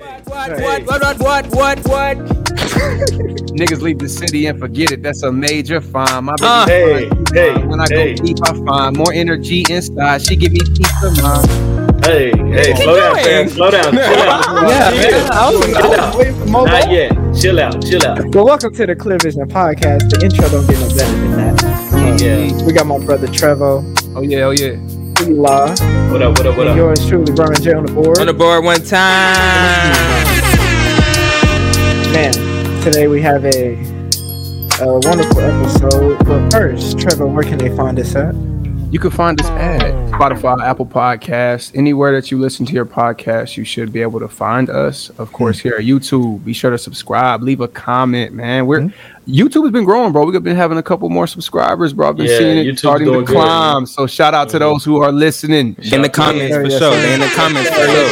What, what, what, what, what, what? what, Niggas leave the city and forget it. That's a major fine. My baby Uh. Hey, fine. hey, when I hey. go deep, I find more energy inside. She give me peace of mind. Hey, hey, slow down, going. fam. Slow down. Chill out. Yeah, chill. man. I was, I was waiting for Momo. Not yet. Chill out. Chill out. Well, welcome to the Clear Vision podcast. The intro don't get no better than that. Yeah. We got my brother Trevo, Oh yeah, oh yeah. Eli, What up? What up? What and up? yours truly, Brian J on the board. On the board one time. Man, today we have a, a wonderful episode. But first, Trevor, where can they find us at? You can find us at Spotify, Apple Podcasts, anywhere that you listen to your podcast. You should be able to find us. Of hmm. course, here at YouTube. Be sure to subscribe, leave a comment, man. We're hmm. YouTube has been growing, bro. We've been having a couple more subscribers, bro. I've been Yeah, seeing it YouTube's starting to doing good, climb. So shout out to mm-hmm. those who are listening. In the comments for sure. in the comments for sure.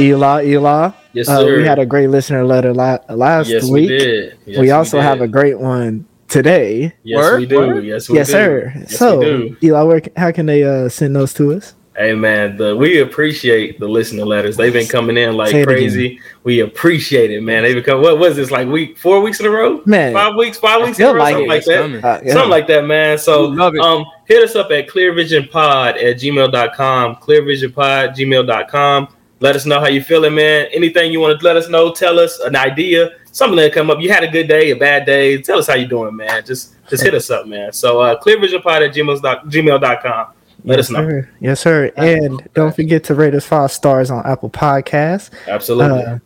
Eli, Eli. Yes, Uh, sir. we had a great listener letter la- last yes, week. we did. Yes, we also did. have a great one today. Yes, Word? we do. Word? Yes, we yes, do. sir. Yes, so, we do. Eli, where, how can they uh, send those to us? Hey man, the, we appreciate the listener letters. They've been coming in like Say it crazy. We appreciate it, man. They become what was this like week four weeks in a row? Man, Five weeks, five weeks in a row, like something it. like It's that. coming. Uh, yeah. Something like that, man. So We love it. um hit us up at clearvisionpod at gmail.com, clearvisionpod, gmail.com. Let us know how you're feeling, man. Anything you want to let us know, tell us an idea, something that come up. You had a good day, a bad day. Tell us how you doing, man. Just just hit us up, man. So uh clearvisionpod at gmail, gmail.com. Let yes, us know. Sir. Yes, sir. And don't forget to rate us five stars on Apple Podcasts. Absolutely. Uh,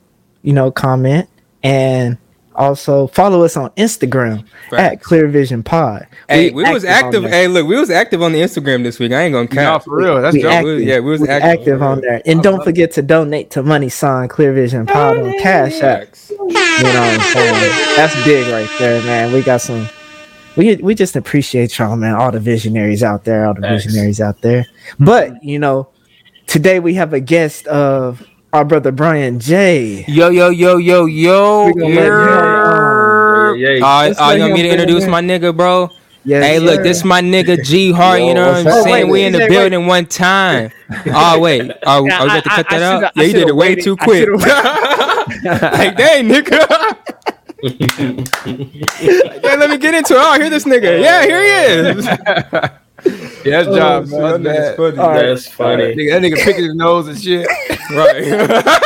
you know, comment and also follow us on Instagram at Facts. Clear Vision Pod. Hey, we was on active. Hey, look, we was active on the Instagram this week. I ain't gonna Nah, count. for real. That's we dope. active. Yeah, we was We active. active on there. And don't forget to donate to Money Sign Clear Vision Pod on Cash App. You know what I'm saying? That's big right there, man. We got some. We we just appreciate y'all, man. All the visionaries out there, all the Thanks. visionaries out there. But you know, today we have a guest of our brother Brian J. Yo, yo, yo, yo, yo. We gonna let him, yeah, yeah. Uh, uh, you want me to introduce my nigga, bro? Yes, hey, look, sir. this my nigga G Hart. You know what I'm saying? Wait, we in the wait, building one time. oh wait, oh, Yeah, oh, you I- got to cut I that out. should've- I Yeah, you did it way waited. too quick. should've like, dang, nigga. yeah, let me get into it. Oh, hear this nigga. Yeah, here he is. Yeah, that's job, man. That's funny. All right. That's funny. Nigga, that nigga picking his nose and shit. Right.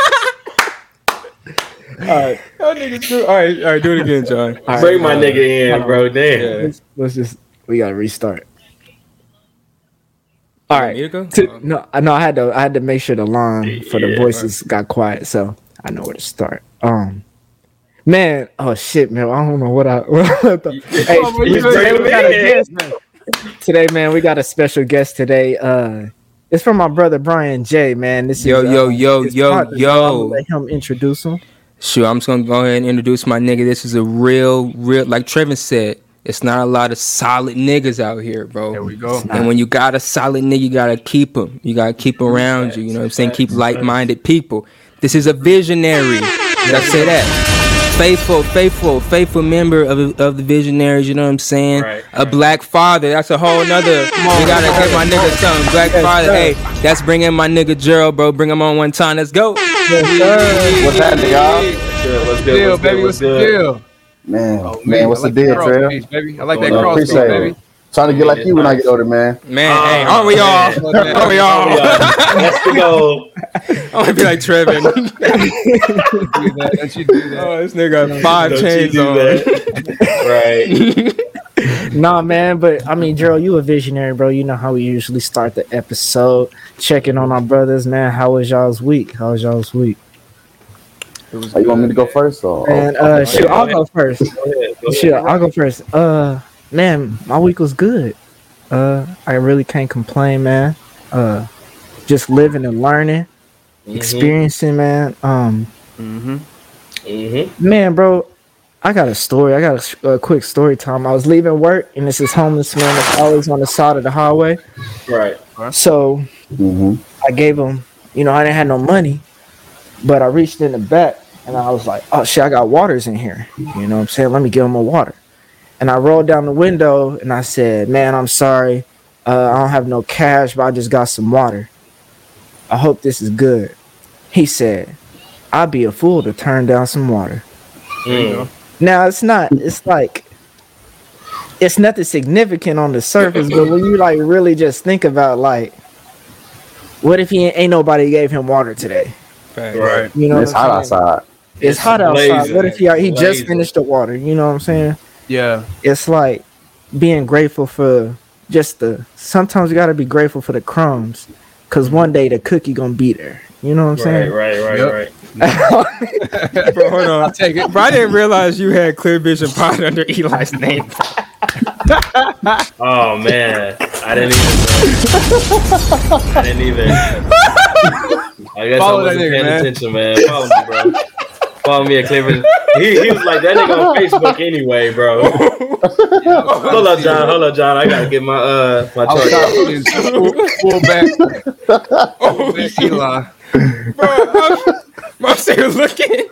All right, That nigga's true. All right, all right, do it again, John. all right. Bring my nigga in, bro. Damn. Yeah. Let's, let's just we gotta restart. All right. Me to go? No, I know I had to I had to make sure the line for the Yeah. voices got quiet, so I know where to start. Um, man, oh shit, man, I don't know what I. What I thought. Hey, Oh, but we- you today, bring we got a in. guest. Today, man, we got a special guest today. Uh, it's from my brother Brian J. Man, this Yo, is yo, uh, yo, yo, partner, so yo. Let him introduce him. Sure, I'm just gonna go ahead and introduce my nigga. This is a real, real, like Trevin said, it's not a lot of solid niggas out here, bro. There we go. And when you got a solid nigga, you gotta keep him. You gotta keep 'em around you. You know what I'm saying? Keep like-minded people. This is a visionary. Let's say that. Faithful, faithful, faithful member of, of the visionaries. You know what I'm saying? Right, a black father. That's a whole nother. We gotta give my nigga something. Black father. Hey, that's bringing my nigga Gerald, bro. Bring him on one time. Let's go. What's happening, y'all? Good, What's good? Deal, What's baby. good? What's the good? deal? Man, Oh, man, what's like the deal, that Trev? cross piece, baby. I like that Well, I cross appreciate baby. it. Trying to get like you when I get older, man. Man, hey, aren't we all? man. Aren't we all? That's the goal. I want to be like Trevin. Do that. Don't you do that. oh, this nigga got five Don't chains on. that. right. Nah, man, but I mean, Gerald, you a visionary, bro. You know how we usually start the episode, checking on our brothers, man. How was y'all's week? How was y'all's week? Oh, you want me to go first? Or, And oh, uh, shoot, I'll go first. Go ahead. Go Shit, ahead. I'll go first. Uh, man, my week was good. Uh, I really can't complain, man. Uh, just living and learning, Mhm. experiencing, man. Um, Mm-hmm. Mhm. man, bro, I got a story. I got a, a quick story time. I was leaving work, and this is homeless man that's always on the side of the highway. Right. So mhm. I gave him, you know, I didn't have no money, but I reached in the back and I was like, oh shit, I got waters in here. You know what I'm saying? Let me give him a water. And I rolled down the window and I said, man, I'm sorry. Uh, I don't have no cash, but I just got some water. I hope this is good. He said, "I'd be a fool to turn down some water." Mm. Now it's not. It's like it's nothing significant on the surface, but when you like really just think about like, what if he ain't, ain't nobody gave him water today? Right. You know, it's hot saying? outside. It's, It's hot outside. What if he he just finished the water? You know what I'm saying? Yeah. It's like being grateful for just the. Sometimes you gotta be grateful for the crumbs, cause one day the cookie gonna be there. You know what I'm Right, saying? right, right, Yep. right. Bro, hold on. I Take it. Bro, I didn't realize you had Clear Vision Pod under Eli's name. Oh man, I didn't even. Know. I didn't even. I guess Follow I that wasn't nigga, paying man. attention, man. Follow me, bro. Follow me at Cleveland. He, he was like that nigga on Facebook anyway, bro. Hold up, John. Hold up, John. I gotta get my uh my I was charger. trying to full, full back. Full back Eli. Bro, I'm, I'm still looking.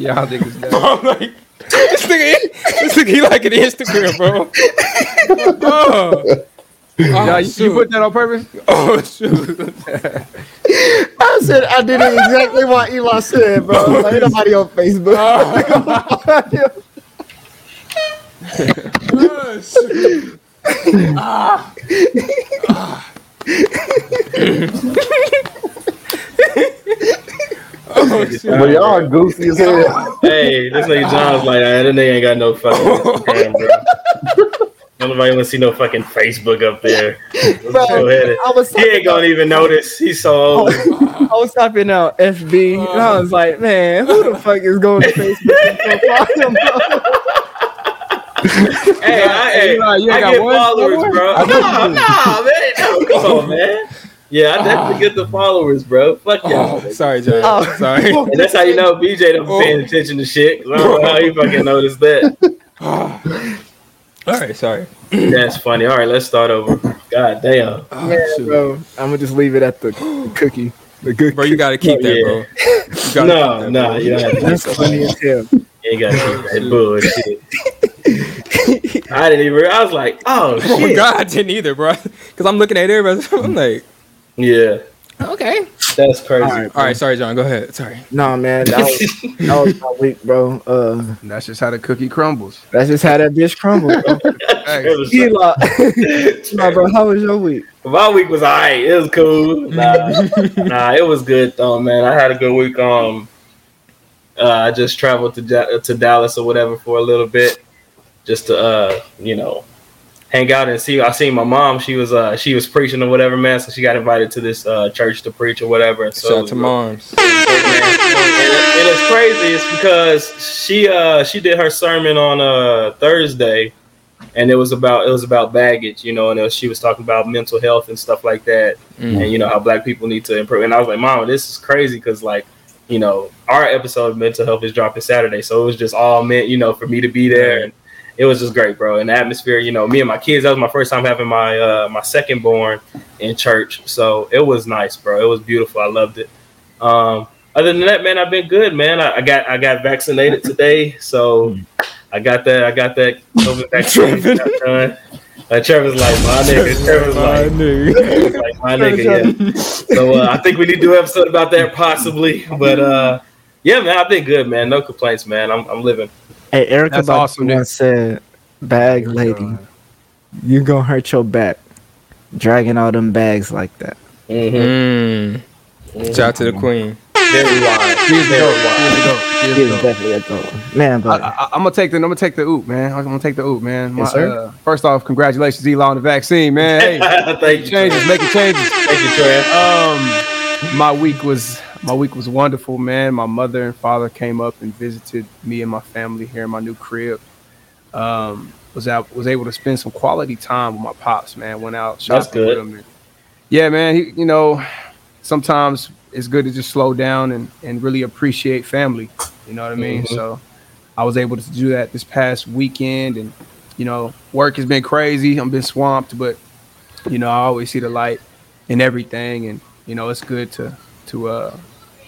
Y'all niggas Bro, got I'm like, this nigga, this nigga, he like an Instagram, bro. Oh, Y'all, oh, you, you put that on purpose? oh shoot. I said I did it exactly what Eli said, bro. Like, ain't nobody on Facebook. Oh, shoot. Oh, shoot. But y'all are goofy as hell. Hey, this nigga John was like, ah, that nigga ain't got no fucking Instagram, bro. Nobody want to see no fucking Facebook up there. Bro, Go ahead. I was He ain't gonna even notice. He's so old. I was typing out FB, and I was like, man, who the fuck is going to Facebook? and follow him, bro? Hey, I, hey, Eli, you I got get one followers, follower? bro. I No, you no, man. No, come on, man. Yeah, I definitely get the followers, bro. Fuck y'all. Oh, sorry, John. Oh. Sorry. And that's how you know BJ don't be oh. paying attention to shit. I don't know how you fucking noticed that. All right, sorry. That's funny. All right, let's start over. God damn. Oh, Man, shoot. bro, I'm gonna just leave it at the, the cookie. The good Bro, you gotta keep oh, that, Yeah. bro. No, that, no, you don't have to That's keep funny that. as hell. You ain't got to keep that bullshit. I didn't even. I was like, oh Oh shit. God, I didn't either, bro. Because I'm looking at everybody. I'm like, Yeah, okay. that's crazy. All right. All right, sorry, John. Go ahead. Sorry. No, man, that was, that was my week, bro. Uh, That's just how the cookie crumbles. that's just how that bitch crumbles. Bro. Hey, It was- Eli, no, bro, how was your week? My week was alright. It was cool. Nah, nah, it was good though, man. I had a good week. Um, uh, I just traveled to to Dallas or whatever for a little bit, just to uh, you know, hang out and see. I seen my mom. She was uh, she was preaching or whatever, man. So she got invited to this uh church to preach or whatever. So Shout out to moms. and, and it's crazy. It's because she uh she did her sermon on uh Thursday, and it was about it was about baggage, you know, and it was, she was talking about mental health and stuff like that, Mm. and you know how Black people need to improve. And I was like, Mom, this is crazy because like you know our episode of mental health is dropping Saturday, so it was just all meant you know for me to be there and. It was just great, bro. And the atmosphere, you know, me and my kids. That was my first time having my uh, my second born in church, so it was nice, bro. It was beautiful. I loved it. Um, other than that, man, I've been good, man. I, I got I got vaccinated today, so I got that I got that COVID vaccine done. Uh, Trevor's like my nigga. Trevor's like, Trevor's like my nigga. Yeah. So uh, I think we need to do an episode about that possibly, but uh, yeah, man, I've been good, man. No complaints, man. I'm I'm living. Hey, Erykah That's Badu awesome, dude. once said, "Bag lady, you gonna hurt your back, dragging all them bags like that." Mm-hmm. Mm. Shout out to the queen. Very wise. Here's the Very go. wise. Here's the go. Here's He the was go. definitely a good man. I, But I, I'm gonna take the I'm gonna take the oop, man. I'm gonna take the oop, man. My, Yes, sir. uh, first off, congratulations, Eli, on the vaccine, man. Hey, Thank you. changes, Trev. making changes. Thank you, Trev. Um, my week was my week was wonderful, man. My mother and father came up and visited me and my family here in my new crib. Um, was out was able to spend some quality time with my pops, man. Went out shopping with him. And, yeah, man. He, you know, sometimes it's good to just slow down and and really appreciate family. You know what I mean? Mhm. So I was able to do that this past weekend, and you know, work has been crazy. I've been swamped, but you know, I always see the light in everything, and you know, it's good to to uh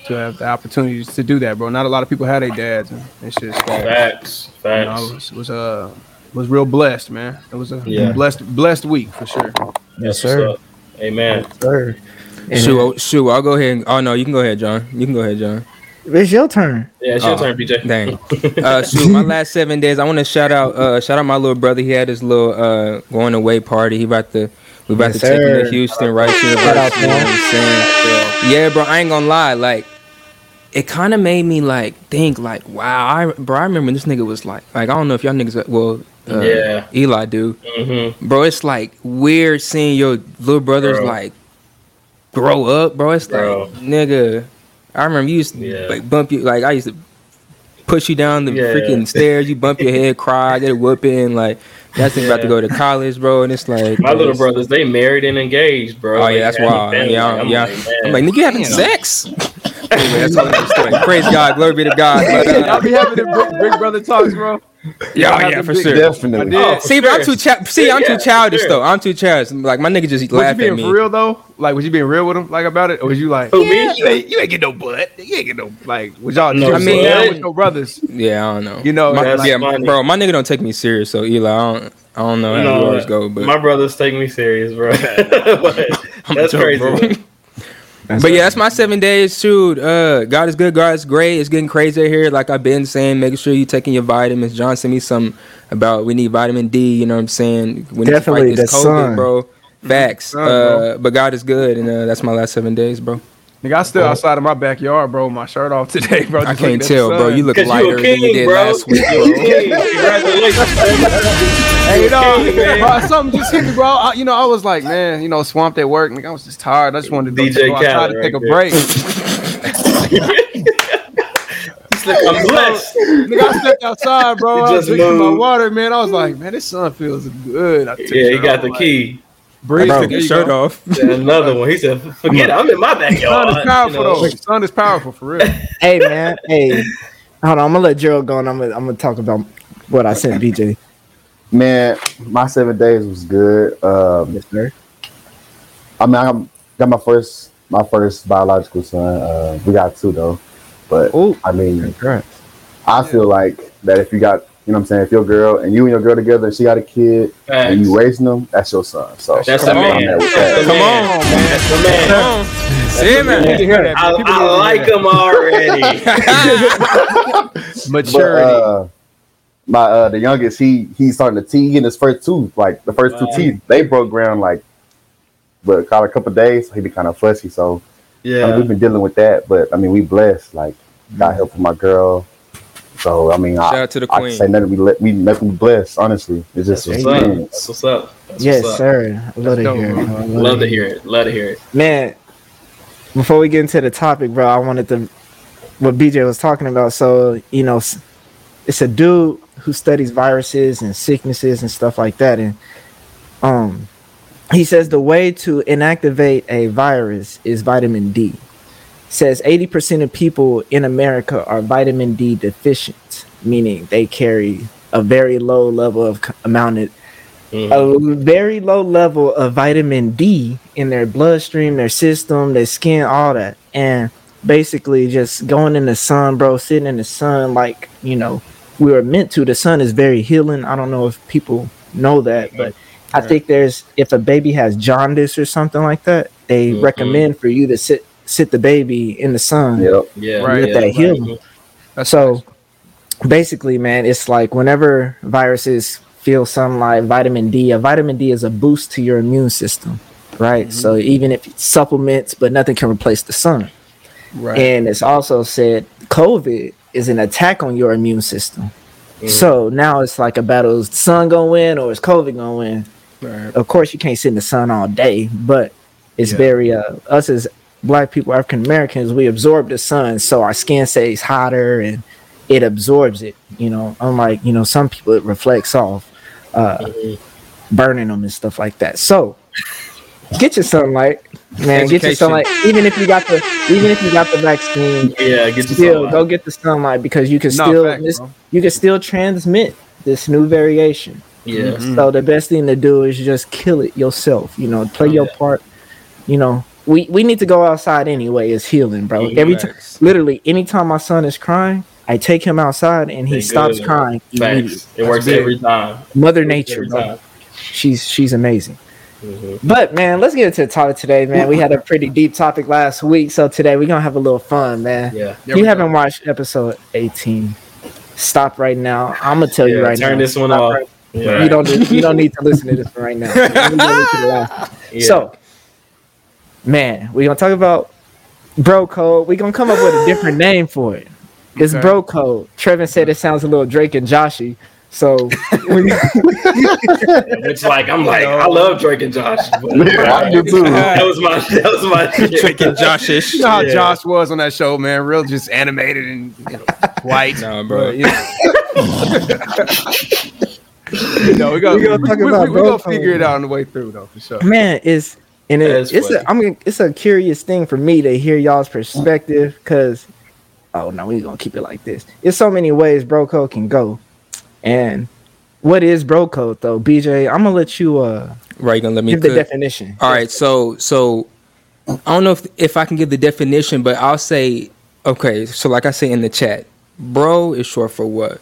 to have the opportunity to do that, bro. Not a lot of people have their dads, and it's just you Facts. know, Facts. was, was uh was real blessed, man. It was a Yeah. blessed blessed week for sure. Yes, sir. what's up. Amen. Sir. And Shoot, shoot, I'll go ahead. And, oh no, you can go ahead, John. You can go ahead, John. It's your turn. Yeah, it's your Oh, turn, PJ. Dang. Uh, shoot, my last seven days. I want to shout out, uh, shout out my little brother. He had his little uh going away party. He about to, we about Yes, to take him to Houston, Rice Shout out University. You know what I'm saying? Yeah, bro. I ain't gonna lie. Like, it kind of made me like think like, wow, I bro. I remember this nigga was like, like I don't know if y'all niggas, well, uh, Yeah. Eli do, Mm-hmm. bro. It's like weird seeing your little brothers Bro. like grow up, bro. It's Bro. like, nigga. I remember you used to Yeah. like bump you like I used to push you down the Yeah. freaking stairs. You bump your head, cry, get a whooping. Like that's about to go to college, bro. And it's like My bro, little brothers, they married and engaged, bro. Oh yeah, that's They wild. family. Yeah, I'm yeah. like, I'm like, nigga, you having sex? anyway, that's all I'm. Praise God, glory be to God. But, Y'all uh, be having the big, big brother talks, bro. Yeah, have oh, yeah, for sure. Definitely. Oh, did. See, but I'm too cha- see, I'm too childish sure. though. I'm too childish. Like my nigga just Was you at being me. real though? Like, was you being real with him, like about it, or was you like, Who, me? yeah, you ain't, you ain't get no butt, you ain't get no like, was y'all No I mean- down with your brothers? Yeah, I don't know. You know, My- that's yeah, funny. bro, my nigga don't take me serious. So Eli, I don't, I don't know how No, you always go, but my brothers take me serious, bro. But that's a joke, crazy. bro. Bro. But yeah, that's my seven days. Shoot, uh, God is good. God is great. It's getting crazy here. Like I've been saying, making sure you're taking your vitamins. John sent me some about we need vitamin D. You know what I'm saying? We need Definitely, to fight this COVID, sun. bro. Facts. Sun, bro. Uh, but God is good, and uh, that's my last seven days, bro. Nigga, I still outside of my backyard, bro. My shirt off today, bro. I can't looking at tell, bro. You look Cause you lighter than you did bro. last week, You bro. king. Congratulations. Hey, no, king, bro, uh, something just hit me, bro. I, you know, I was like, man, you know, swamped at work. Nigga, I was just tired. I just wanted to DJ go outside Khaled to take a right break. I'm blessed. Nigga, I stepped outside, bro. You I was just drinking my water, man. I was like, man, this sun feels good. I took Yeah, he got the like, key. Breathe. Bro, There get you shirt go. off. Yeah, another one. He said, "Forget it. I'm in my Sun backyard." is powerful, You know? though. Sun is powerful for real. Hey man, hey. Hold on, I'm gonna let Gerald go and I'm gonna I'm gonna talk about what I sent BJ. Man, my seven days was good. Um, Yes, sir. I mean, I got my first my first biological son. Uh, we got two though, but Oh, I mean, congrats. I feel like that if you got, you know, what I'm saying, if your girl and you and your girl together, and she got a kid, and you raising them, that's your son. So That's Come a on, man. I'm with That's that. Come man. on, That's a man. Come on. See, People need man. to that. I, man. People need I like hear him already. that. But Maturity. uh, my uh, the youngest, he he's starting to teeth. in his first two, like the first Wow. two teeth, they broke ground like, but caught a couple days. So he be kind of fussy. So I mean, Yeah. we've been dealing with that, but I mean, we blessed. Like, got help from my girl. So I mean, Shout I, out to the I can queen. say nothing. We let we nothing but blessed. Honestly, it's just That's what's up. That's what's up. That's Yes, what's up. sir. I love to hear it. bro. bro. Love to hear it. Love to hear it. Man, before we get into the topic, bro, I wanted to what BJ was talking about. So, you know, it's a dude who studies viruses and sicknesses and stuff like that. And um he says the way to inactivate a virus is vitamin D. Says 80% of people in America are vitamin D deficient, meaning they carry a very low level of amount of Mhm. a very low level of vitamin D in their bloodstream, their system, their skin, all that. And basically just going in the sun, bro, sitting in the sun like, you know, we were meant to. The sun is very healing. I don't know if people know that, but I think there's if a baby has jaundice or something like that, they Mhm. recommend for you to sit sit the baby in the sun. Yep. Yeah. Right. yeah, Let that heal them. That's So basically, man, it's like whenever viruses feel sunlight, vitamin D, a vitamin D is a boost to your immune system, right? So even if it's supplements, but nothing can replace the sun. right. And it's also said COVID is an attack on your immune system. Mm. So now it's like a battle: is the sun gonna win or is COVID gonna win? Right. Of course, you can't sit in the sun all day, but it's Yeah. very uh, us as black people, African Americans, we absorb the sun, so our skin stays hotter and it absorbs it. You know, unlike you know some people, it reflects off, uh, burning them and stuff like that. So get your sunlight, man. Get your sunlight. Even if you got the even if you got the vaccine, Yeah. Get still go get the sunlight because you can No, still facts, this, bro. you can still transmit this new variation. Yeah. So the best thing to do is just kill it yourself. You know, play your Yeah. part. You know, we we need to go outside anyway. It's healing, bro. Mhm. Every time, literally, anytime my son is crying, I take him outside and he stops good. crying. It works every time. Mother Nature, time. She's she's amazing. But man, let's get into the topic today, man. We had a pretty deep topic last week, so today we're gonna have a little fun, man. Yeah. There you haven't go. watched episode 18. Stop right now. I'm gonna tell you right turn now. Turn this one Stop off. right- Yeah. You don't you don't need to listen to this one right now. You need to listen to the last. Yeah. So, man, we're gonna talk about bro code. We're gonna come up with a different name for it. It's Okay. bro code. Trevin said it sounds a little Drake and Joshy. So we, It's like I'm like I love Drake and Josh. but- I do too. that was my that was my shit. Drake and Joshish. You know how Yeah. Josh was on that show, man. Real just animated and you know, white. Nah, bro. But, you know, we gonna, We gonna talk we, about we, we gonna figure it out on the way through though, for sure. man, it's and it, it's a funny. I mean it's a curious thing for me to hear y'all's perspective because oh no, we gonna keep it like this. There's so many ways bro code can go, and what is bro code though, BJ? I'm gonna let you uh Right, gonna let me give the cook? definition. All right, so so I don't know if if I can give the definition, but I'll say okay. So like I say in the chat, bro is short for what?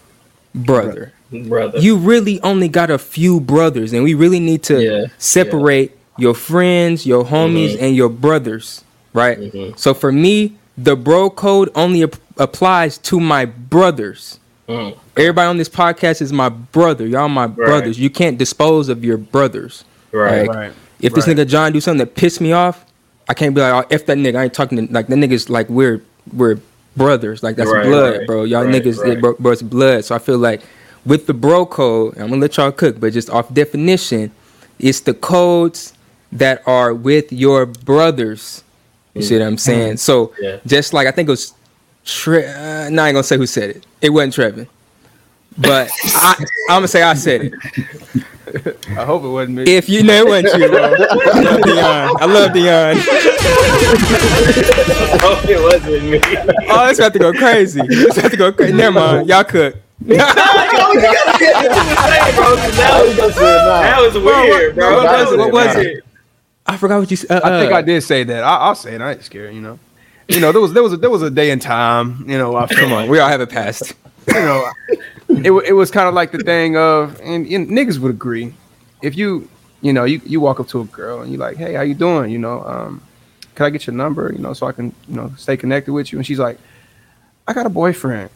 Brother. brother. You really only got a few brothers, and we really need to Yeah, separate your friends, your homies, Mhm. and your brothers, right? Mhm. So for me, the bro code only ap- applies to my brothers. Mm. Everybody on this podcast is my brother. Y'all my brothers. You can't dispose of your brothers. Right. Like, Right. If this Right. nigga John do something that piss me off, I can't be like, oh, if that nigga, I ain't talking to like the niggas like we're we're brothers, like that's Right, blood, right, bro. Y'all right, niggas, right. It, bro, bro, it's blood. So I feel like with the bro code, I'm gonna let y'all cook, but just off definition, it's the codes that are with your brothers. You see what I'm saying? So Yeah. just like I think it was, Tre- uh, no, I ain't gonna say who said it. It wasn't Trevin, but I, I'm gonna say I said it. I hope it wasn't me. If you know it wasn't you, bro. I love Dion. I love Dion. Oh, it wasn't me. Oh, it's about to go crazy. It's about to go crazy. Never mind. Y'all cook. Yo, you gotta get into the same, bro. 'cause That was, that was weird, bro. what That was it? What was weird. it? I forgot what you said. Uh, I think uh, I did say that. I, I'll say it. I ain't scared. You know. You know, there was there was a, there was a day and time. You know, I Come on, we all have a past. you know, it, it was kind of like the thing of, and, and niggas would agree, if you, you know, you, you walk up to a girl and you're like, hey, how you doing? You know, um, can I get your number? You know, so I can, you know, stay connected with you. And she's like, I got a boyfriend.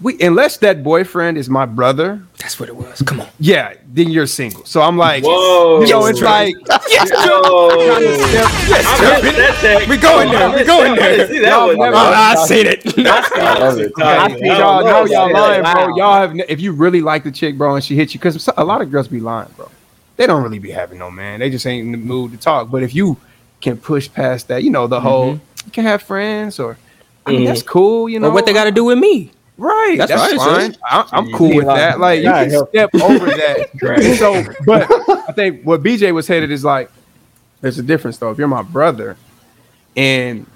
We unless that boyfriend is my brother, That's what it was. Come on. yeah, then you're single. So I'm like, Whoa. you know, it's like, Whoa. I missed that tag. We going there. We missed going there. see that one. never- I, I seen it. I love it. See y'all love know y'all lying, bro. Y'all have if you really like the chick, bro, and she hits you, because a lot of girls be lying, bro. They don't really be having no man. They just ain't in the mood to talk. But if you can push past that, you know, the whole you can have friends or I mean, Mhm. that's cool, you know. But what they got to do with me? Right? That's That's, what I fine. said. I, I'm cool with that. Like you can step over that. Right. So, but I think what BJ was headed is like, there's a difference though. If you're my brother, and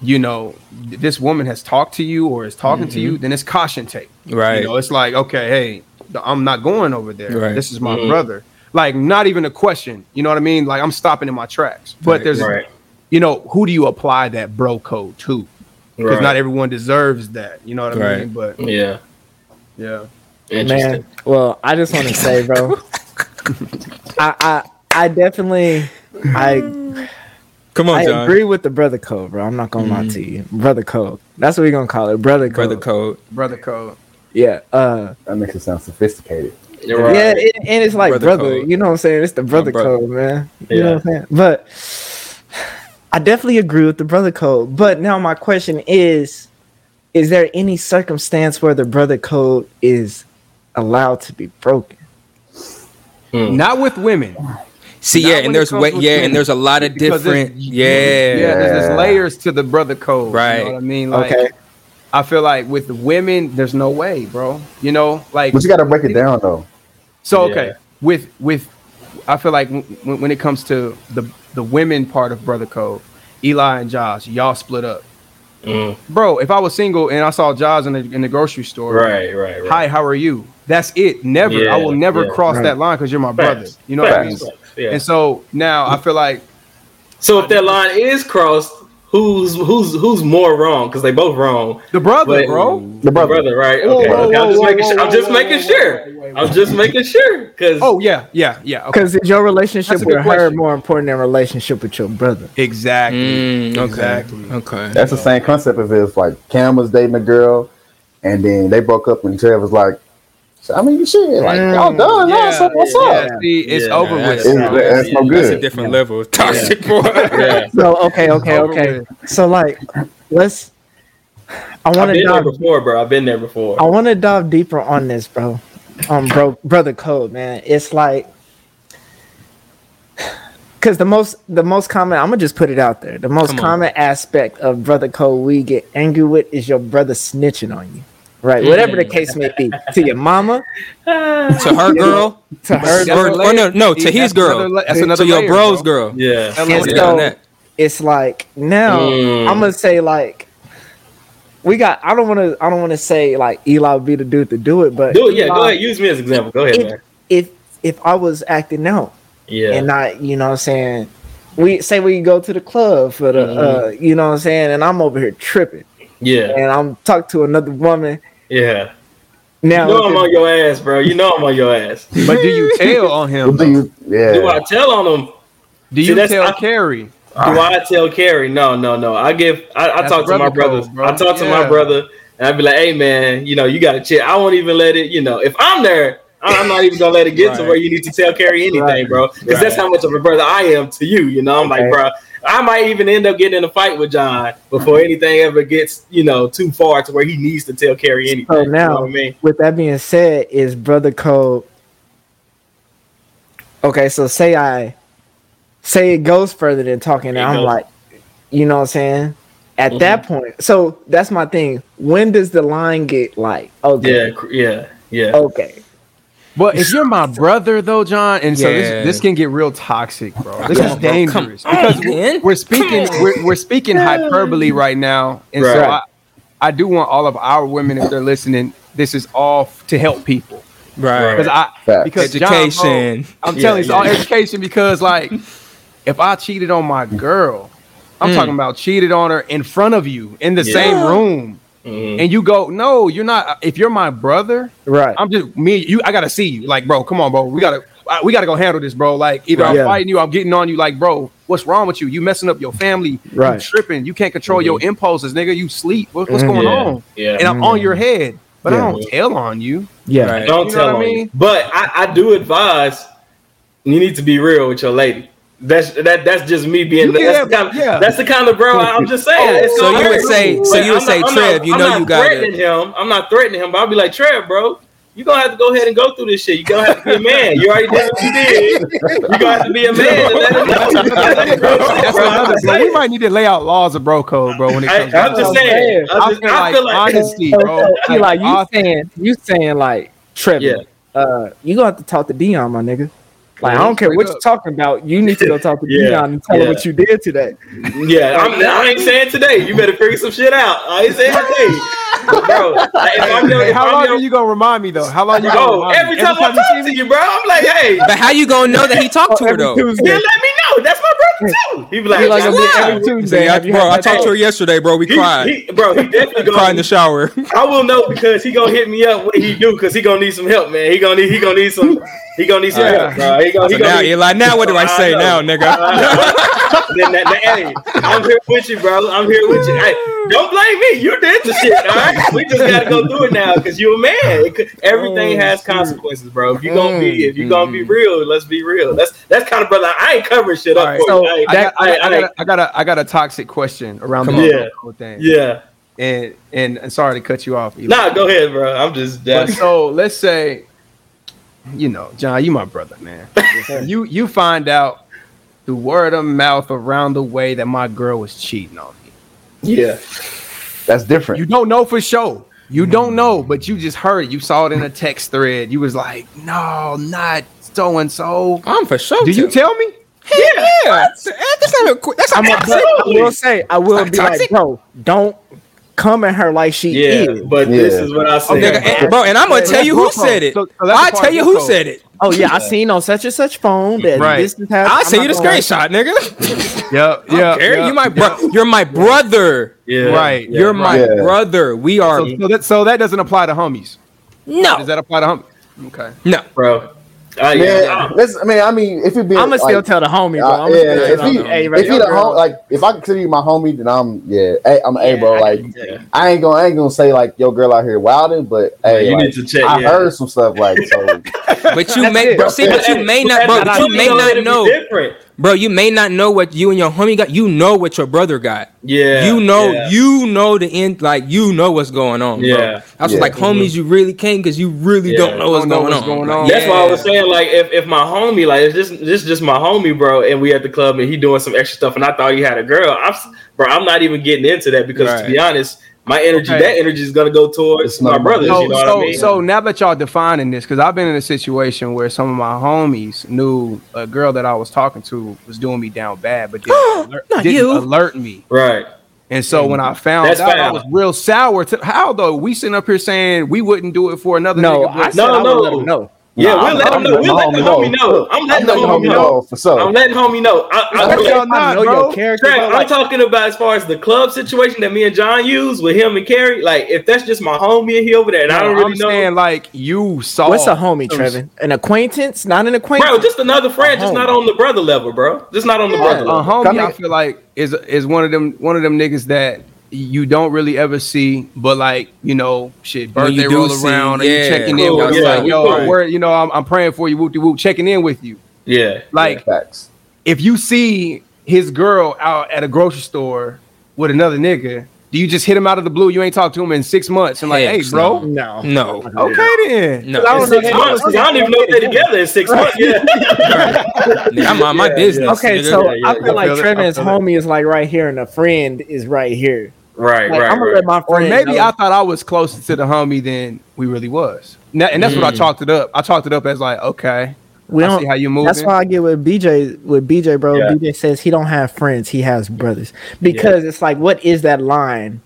you know this woman has talked to you or is talking to you, then it's caution tape. Right. You know, it's like, okay, hey, I'm not going over there. Right. This is my Mhm. brother. Like, not even a question. You know what I mean? Like, I'm stopping in my tracks. But Right, there's, Right. you know, who do you apply that bro code to? Because Right. not everyone deserves that. You know what I Right. mean? But Yeah. yeah, Man, well, I just want to say, bro, I, I I definitely I Come on, I John. agree with the brother code, bro. I'm not gonna lie to you, brother code. That's what we're gonna call it, brother code. Brother code. brother code. Yeah, uh, That makes it sound sophisticated. Right. yeah, it, and it's like Brother brother. You know what I'm saying? It's the brother brother. code, man. You know Yeah. what I'm saying? But I definitely agree with the brother code. But now my question is: Is there any circumstance where the brother code is allowed to be broken? Hmm. Not with women. See, Not yeah, and there's way, yeah, women. and there's a lot of Because different, yeah, Yeah, there's, there's layers to the brother code. You Right. know what I mean? Like, Okay. I feel like with the women, there's no way, bro. You know, like But you got to break it down though. So Yeah. okay, with with I feel like when, when it comes to the the women part of brother code, Eli and Josh, y'all split up, Mm. bro. If I was single and I saw Josh in the in the grocery store, Right. Right. Right. Hi, how are you? That's it. Never. Yeah, I will never yeah. cross Right. that line because you're my brother. Facts. You know what I mean? Facts. Facts. Yeah. And so now I feel like So if that line is crossed, who's who's who's more wrong because they both wrong. The brother, But- bro. The My brother. brother, right? Whoa, Okay, whoa, okay. I'm whoa, just whoa, making sure. I'm just whoa, making sure. wait, wait, I'm just making sure because Oh yeah, yeah, yeah. Because is your relationship with good her question. more important than relationship with your brother? Exactly. Mm, okay. Exactly. Okay. That's the same concept of if like Cam was dating a girl, and then they broke up, and Trev was like, I mean, shit, like y'all done, yeah, so what's yeah, up? see, it's Yeah, over that's- with. It's- that's no good. That's a good. different level of toxic boy. yeah. So okay, okay, okay. with. So like, let's. I I've want to been there dive. before, bro. I've been there before. I want to dive deeper on this, bro. Um, bro, brother code, man. It's like, cause the most, the most common. I'm gonna just put it out there. The most common aspect of brother code we get angry with is your brother snitching on you, right? Whatever the case may be, to your mama, to her girl, to her. That's or, or no, no, to See, his that's another girl, that's another to your bro's bro. girl. yeah. And them Yeah, what so- it's like now Mm. I'm gonna say like we got. I don't want to. I don't want to say like Eli would be the dude to do it, but Do it. Yeah. Eli, Go ahead. Use me as an example. Go ahead, If, man. if if I was acting out Yeah. and not, you know, what I'm saying we say we go to the club for the, Mhm. uh, you know, what I'm saying, and I'm over here tripping, yeah. and I'm talking to another woman. Yeah. Now, You know I'm on your ass, bro. You know I'm on your ass. But do you tell on him? Do you, yeah. Do I tell on him? Do you that's- tell I- Carrie? Do I tell Carrie? No, no, no. I give. I, I talk to my brother brothers. code, bro. I talk to my brother, and I be like, "Hey, man, you know, you got to chill. I won't even let it. You know, if I'm there, I- I'm not even gonna let it get to where you need to tell Carrie anything, Right. bro. Because that's how much of a brother I am to you. You know, I'm Okay. like, bro. I might even end up getting in a fight with John before anything ever gets, you know, too far to where he needs to tell Carrie anything. So you now- know what I mean? with that being said, is brother code. Okay, so say I say it goes further than talking, and I'm goes. like, you know what I'm saying? At Mhm. that point, so that's my thing. When does the line get like, okay, Yeah, yeah, yeah. okay, But if you're my brother, though, John, and so Yeah. this, this can get real toxic, bro. This Come is on, bro. dangerous Come on, because we're, we're speaking we're, we're speaking hyperbole right now, and so I, I do want all of our women, if they're listening, this is all f- to help people Right. because I Facts. because John, bro, Education. I'm Yeah, telling you, it's all education because like if I cheated on my girl, I'm Mm. talking about cheated on her in front of you in the Yeah. same room, Mhm. and you go, no, you're not. If you're my brother, right? I'm just me. You, I gotta see you. Like, bro, come on, bro. We gotta, I- we gotta go handle this, bro. Like, either I'm Yeah. fighting you, I'm getting on you. Like, bro, what's wrong with you? You messing up your family. Right. You tripping. You can't control your impulses, nigga. You sleep. What, what's Mhm. going Yeah, on? yeah. And I'm on your head, but Yeah. I don't tell on you. yeah, Right. Don't You know tell what I on mean? me. But I, I do advise you need to be real with your lady. That's that. That's just me being. You The, can that's, the have- kind, yeah. that's the kind of bro. I, am just saying. Oh, so gonna you would hurt. say- so But you would I'm say, not- I'm Trev, not- you I'm know not you gotta- threatening him. I'm not threatening him. But I'll be like, Trev, bro. You gonna have to go ahead and go through this shit. You gonna have to be a man. You already did what you did. You gonna have to be a man and let him know. You gotta let him know, That's bro. Another. just Bro, we might need to lay out laws of bro code, bro. When it I, comes, I'm to just saying. what I'm I, I just, feel I like feel like honesty, bro. so, Like, you hon- saying you saying like Trevor? Yeah. Uh, you gonna have to talk to Dion, my nigga. Like I don't care what Straight you're talking about. You need to go talk to Yeah, Dion and tell yeah. her what you did today. Yeah, I'm, I ain't saying today. You better figure some shit out. I ain't saying today, bro. Like, if I'm your, if how I'm long your, are you gonna remind me though? How long you gonna bro, remind every me? time I you talk see to me? you, bro, I'm like, hey, But how you gonna know that he talked to her Every though? Tuesday. yeah, let me know. That's my brother too. He be like, He like "Just gonna be lie." every Tuesday. Say, I- Have you bro, I talked to her yesterday, bro. We He- cried. he- bro, he definitely cried in the shower. I will know because he gonna hit me up when he do because he gonna need some help, man. He gonna need he gonna need some he gonna need some Yeah. help, bro. He gonna, he So gonna now, need, Eli, now what do I say now, nigga? then that, that- hey, I'm here with you, bro. I'm here with you. Hey, don't blame me. You did the shit. All right, we just gotta go do it now because you're a man. Could- everything Oh, has shit. consequences, bro. If you gonna be, if you Mm, gonna be mm. real, let's be real. That's that's kind of brother. I ain't covering shit up All right, so. I got, I, I- got, I, I- got, a I got a toxic question around the bro code thing. yeah. And, and and sorry to cut you off. Eli. Nah, go ahead, bro. I'm just. So let's say, you know, John, you my brother, man. you you find out the word of mouth around the way that my girl was cheating on me. yeah. That's different. You don't know for sure. You don't know, but you just heard it. You saw it in a text thread. You was like, no, not so and so. I'm for sure. Do you too. tell me? Yeah, that's not a. qu- That's I'm not a, but I will say, I will be not like, bro, don't come at her like she Yeah, is. but this is what I said. Nigga, and- bro, and I'm gonna tell you who said it. So- so I'll a part tell you who said it. Oh yeah, I seen on such and such phone that Right. this is how I'll send you the not gonna- screenshot, nigga. Yep, Yeah, yeah, care. You my bro. You're my brother. Yeah, Right. yeah, You're my Yeah. brother. We are So, so that so that doesn't apply to homies. no, Does that apply to homies? Okay. no. bro. Uh, Man, yeah. I mean, I mean, if it be, I'ma still tell the homie, bro. uh, I'ma yeah, if he, hey, bro, if he the girl- home, like, if I consider you my homie, then I'm, yeah, hey, I'm a hey, bro. Like, yeah. I ain't gonna, I ain't gonna say like your girl out here wilding, but hey, you like, need to check. I yeah. heard some stuff like so. But you That's may, bro. See, but you may not, bro. But you may not know, Different. Bro. You may not know what you and your homie got. You know what your brother got. Yeah. you know, yeah. you know the end. Like you know what's going on. Bro. Yeah. I was Yeah. like, homies, you really can't because you really Yeah. don't know what's, Don't know going, what's on. going Like, on. That's why I was saying, like, if, if my homie, like, it's just this just my homie, bro, and we at the club and he doing some extra stuff, and I thought he had a girl. I'm, bro, I'm not even getting into that because Right. to be honest, my energy, Okay. that energy is gonna go towards It's my not- brothers. So, you know what I mean? so now that y'all defining this, because I've been in a situation where some of my homies knew a girl that I was talking to was doing me down bad, but didn't, alert, didn't you. alert me. right. And so when I found That's out, I was real sour. To, how though? We sitting up here saying we wouldn't do it for another No, nigga. I but- said I No, would let no. Him know. Yeah, Nah, we'll I'm let him letting know. We'll let the homie know. I'm I'm letting the homie homie know. know for I'm letting homie know. I, I, Hell I, no. not, know bro. your character. Trav, bro, I'm like- talking about as far as the club situation that me and John use with him and Carrie. Like, if that's just my homie and he over there, and I don't really I'm know, saying like you saw. What's a homie, Trevin? An acquaintance? Not an acquaintance. bro, just another friend, just homie. not on the brother level, bro. Just not on the Yeah. brother A level. homie, I feel like is is one of them one of them niggas that you don't really ever see, but like you know, shit, When you birthday roll see, around, and yeah. you checking in oh, with yeah, like, yo, cool. where you know, I'm, I'm praying for you, whoop de whoop, checking in with you. Yeah, Like Facts. if you see his girl out at a grocery store with another nigga, do you just hit him out of the blue? You ain't talked to him in six months, and like, Heck hey, bro, no. No, okay then. no. I don't six know. months. 'cause I don't even know if they're together in six months. Yeah, Nigga, I'm on my Yeah, business. Okay, nigga. so Yeah, yeah, I feel like feel it, I Trevin's homie is like right here, and a friend is right here. Right, Like, right, I'm gonna right. let my Or friend. maybe know. I thought I was closer to the homie than we really was. Now, and that's what I Mm. chalked it up. I chalked it up as like, okay, we I don't. see how you moving. That's why I get with BJ. With BJ, bro. Yeah. BJ says he don't have friends; he has brothers. Because it's like, what is that line?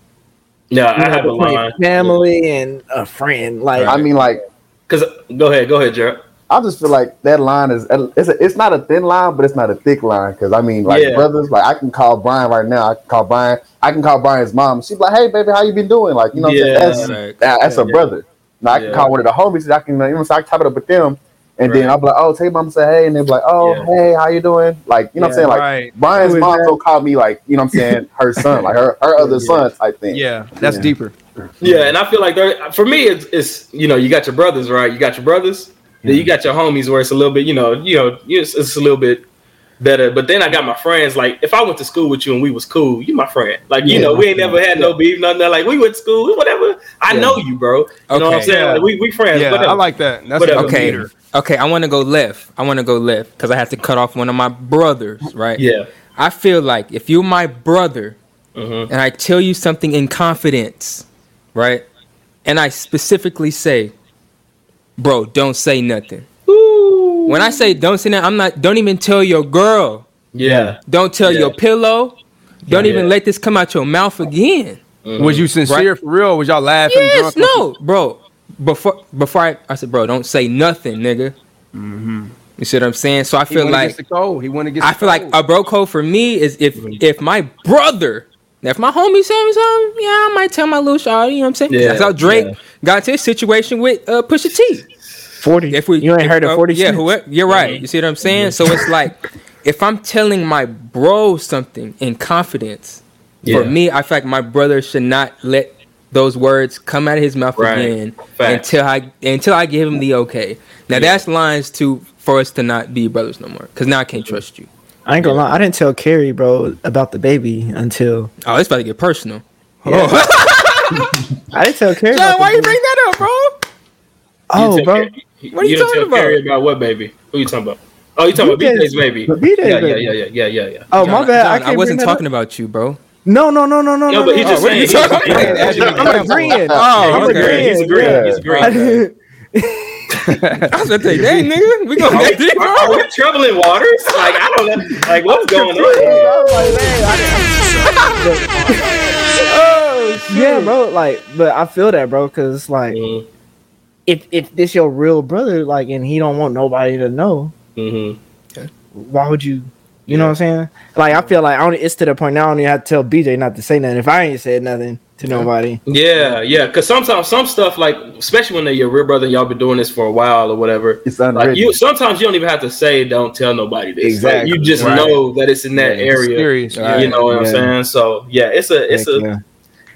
Yeah, I You know, have a line. family and a friend. Like, I mean, like, Cause go ahead, go ahead, Jared. I just feel like that line is it's a, it's not a thin line, but it's not a thick line. Because I mean, like Yeah. brothers, like I can call Brian right now. I can call Brian. I can call Brian's mom. She's like, "Hey, baby, how you been doing?" Like, you know, Yeah. saying? that's Right. that- that's a Yeah. brother. Now I can call one of the homies. I can, you know, what I'm? I can top it up with them, and then I'll be like, "Oh, tell your mom say hey," and they'll be like, "Oh, Yeah. hey, how you doing?" Like, you know, what I'm saying? Like right. Brian's mom that? will call me like, you know, what I'm saying her son, like her her other Yeah. son type thing. Yeah, that's Yeah. deeper. Yeah, and I feel like for me it's, it's you know you got your brothers right. You got your brothers, then you got your homies where it's a little bit you know you know it's, it's a little bit better. But then I got my friends. Like if I went to school with you and we was cool, you my friend. Like you Yeah. know we ain't never had no beef, nothing. Like we went to school, whatever. I Yeah. know you, bro. You know what I'm Okay. saying? Yeah. Like, we we friends. Yeah, whatever. I like that. That's Whatever. Okay, meter. okay. I want to go left. I want to go left because I have to cut off one of my brothers. Right. yeah. I feel like if you're my brother Mhm. and I tell you something in confidence, right, and I specifically say, "Bro, don't say nothing." When I say don't say nothing, I'm not. Don't even tell your girl. Yeah. Don't tell Yeah. your pillow. Don't Yeah. even let this come out your mouth again. Was you sincere Right. for real? Was y'all laughing? Yes, drunk? no, bro. Before before I, I said, bro, don't say nothing, nigga. You see what I'm saying? So I He feel went like against the code. He went against. I the feel like a bro code for me is if Mhm. if my brother, if my homie said me something, yeah, I might tell my little shawty. You know what I'm saying? Yeah, That's how Drake yeah. Got into his situation with uh, Pusha T. forty. If we, you ain't if- heard of uh, forty? Yeah, whoever, you're right. You see what I'm saying? So it's like if I'm telling my bro something in confidence, Yeah. for me, I feel like my brother should not let those words come out of his mouth Right. again Facts. until I until I give him the okay. Now that's lines to for us to not be brothers no more. Cause now I can't trust you. I ain't gonna lie. I didn't tell Carrie, bro, about the baby until Oh, it's about to get personal. Yeah. I didn't tell Carrie. John, about why you bring that up, bro? Oh, tell bro. Carrie- What are you didn't talking about? Carrie about what baby? Who you talking about? Oh, you talking about BJ's BJ's baby? BJ's yeah, baby. yeah, yeah, yeah, yeah, yeah, yeah. Oh, John, my bad. John, I, I, wasn't talking up. about you, bro. No, no, no, no, no, No, no. but he just what are saying. he's- talking he's- about? he's- I'm agreeing. Oh, He's okay. agreeing. He's agreeing. Yeah. He's agreeing. I was gonna say, dang, nigga, we gonna Are get we, deep, are, are we troubling waters? Like I don't know. Like what's going on? Yeah, bro. Like, but I feel that, bro, because like, Mhm, if if this your real brother, like, and he don't want nobody to know, mhm. why would you? You know what I'm saying? Like, I feel like I only it's to the point now. I don't even have to tell BJ not to say nothing. If I ain't said nothing to nobody, Yeah, yeah. Because sometimes some stuff, like especially when they're your real brother, and y'all been doing this for a while or whatever. It's Like you, sometimes you don't even have to say, "Don't tell nobody this." Like, Exactly. you just Right. know that it's in that It's area. serious. Right. You know what I'm saying? So yeah, it's a, it's Heck a, yeah.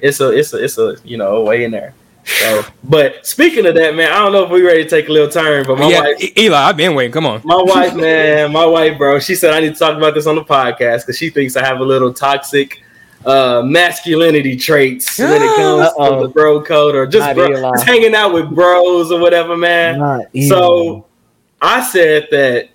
It's a, it's a, it's a, you know, a way in there. So, but speaking of that, man, I don't know if we ready to take a little turn, but my yeah, wife, Eli, I've been waiting. Come on. my wife, man, my wife, bro, she said I need to talk about this on the podcast because she thinks I have a little toxic uh masculinity traits when it comes Uh-oh. to the bro code or just, bro, just hanging out with bros or whatever, man. So I said that,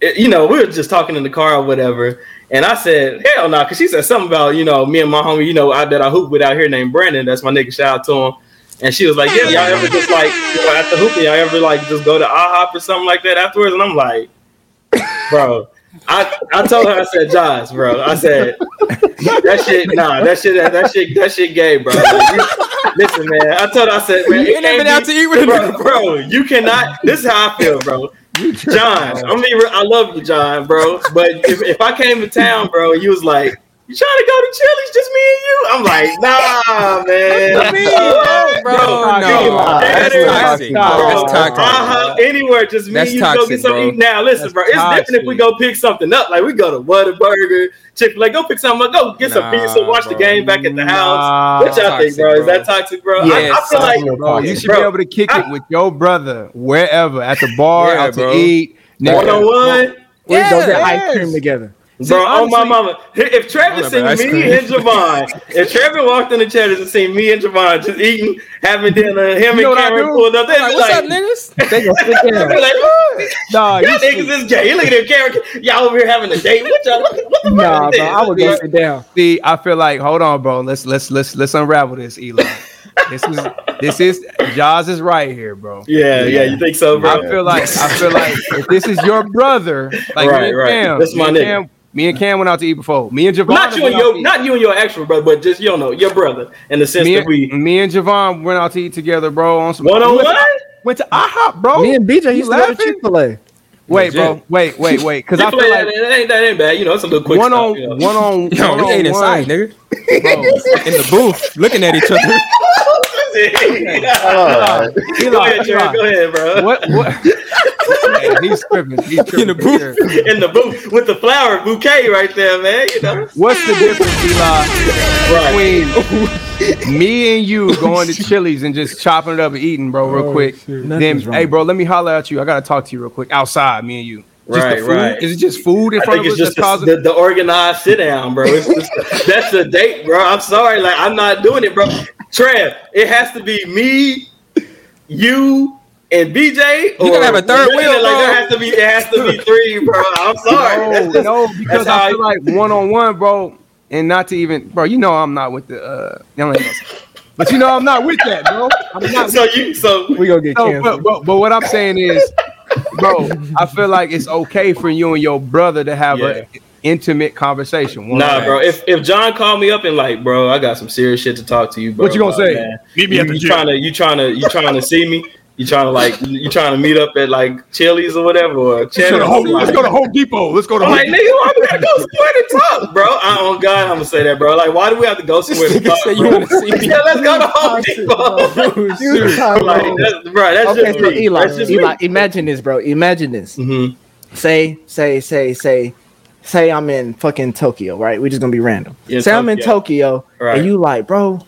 it- you know, we were just talking in the car or whatever, and I said, hell no, because she said something about, you know, me and my homie, you know, I, that I hoop with out here named Brandon. That's my nigga. Shout out to him. And she was like, yeah, y'all ever just like, you know, after hooping, y'all ever like just go to IHOP or something like that afterwards? And I'm like, bro. I, I told her I said Josh, bro. I said that shit, nah, that shit, that shit, that shit gay, bro. Like, listen, man. I told her I said, man, You ain't been out to eat with bro, bro, you cannot. This is how I feel, bro. John, I mean, I love you, John, bro. But if, if I came to town, bro, you was like, you trying to go to Chili's, just me and you? I'm like, nah, man. Me, bro, bro, no. That's That's toxic, toxic, bro. bro. That's toxic. Uh-huh, anywhere, just me That's and you go get something. bro. eat. Now, listen, That's bro. It's different if we go pick something up. Like we go to Whataburger, Chick Fil A, go pick something up, go get some pizza, watch the game back at the house. Nah. What y'all think, Toxic, bro? Is that toxic, bro? I, Yeah, I feel like, Bro, you should Bro, be able to kick it with your brother wherever at the bar, Yeah, out to bro. eat. nigga. one on one. we go get ice cream together. Bro, on my honestly- mama. If Travis Wanna seen me cream? and Javon, if Travis walked in the Cheddar's and seen me and Javon just eating, having dinner, him You know and Cameron do? pulled up, they'd Like, be what's like, up, niggas? They gonna sit there. be like, Nah, y'all you niggas is gay. Look at them, Cameron. Y'all over here having a date. What y'all? What, what the Nah, fuck is bro, this? I would go sit down. see, I feel like hold on, bro. Let's let's let's let's unravel this, Eli. this is this is Jaws is right here, bro. Yeah, yeah, you think so, bro? I feel like I feel like if this is your brother, like Right, me and right. Cam, That's my me nigga. Cam, me and Cam went out to eat before. Me and Javon not you and out your, eat. not you and your actual brother, but just you know your brother in the sense me, that we and, me and Javon went out to eat together, bro. On some one on we went one. to- Went to IHOP, bro. Me and BJ You used to to laughing? Chick Fil A. Wait, bro. Wait, wait, wait. Because I feel like that ain't that ain't bad. You know, it's a little quick one stuff, on you know. one on Yo, one we on ain't inside, nigga. bro. In the booth, looking at each other. Alright. go ahead, Jared. Go ahead, bro. What? What? Man, he's tripping. He's tripping. In the booth. In the booth with the flower bouquet right there, man. You know, What's the difference, Eli, right? between me and you going to Chili's and just chopping it up and eating, bro, real quick? Then, hey, bro, let me holler at you. I gotta talk to you real quick outside, me and you. Just Right, the right. Is it just food in I front think of it's us just the, the, the organized sit down, bro. It's just, that's a date, bro. I'm sorry, like I'm not doing it, bro. Trev, it has to be me, you, and BJ. You gotta have a third wheel, Like there has to be, it has to be three, bro. I'm sorry. No, That's just- no, because I feel like one on one, bro, and not to even, bro. You know I'm not with the, uh, young but you know I'm not with that, bro. I'm not. so you, so We gonna get No, canceled. but, but, but what I'm saying is, bro, I feel like it's okay for you and your brother to have Yeah. an intimate conversation. one Nah, bro. If if John called me up and like, bro, I got some serious shit to talk to you, bro. What you gonna about, say? man. Meet me You, at the you gym. trying to you trying to you trying to see me? You trying to like you trying to meet up at like Chili's or whatever or Let's go, Cheddar? to Home, let's go to Home Depot. Let's go to I'm Home like, nigga, why do we have to go somewhere to talk, bro? I, on God, I'm gonna say that, bro. Like, why do we have to go somewhere to Nigga talk, say you wanna see me. yeah, let's go to Home Depot. You like, that's, bro, that's Okay, just so me. Eli, That's just Eli, imagine this, bro. Imagine this. Me. Say, say, say, say, say I'm in fucking Tokyo, right? We're just gonna be random. In say I'm in Tokyo. Tokyo, Right. and you like, bro,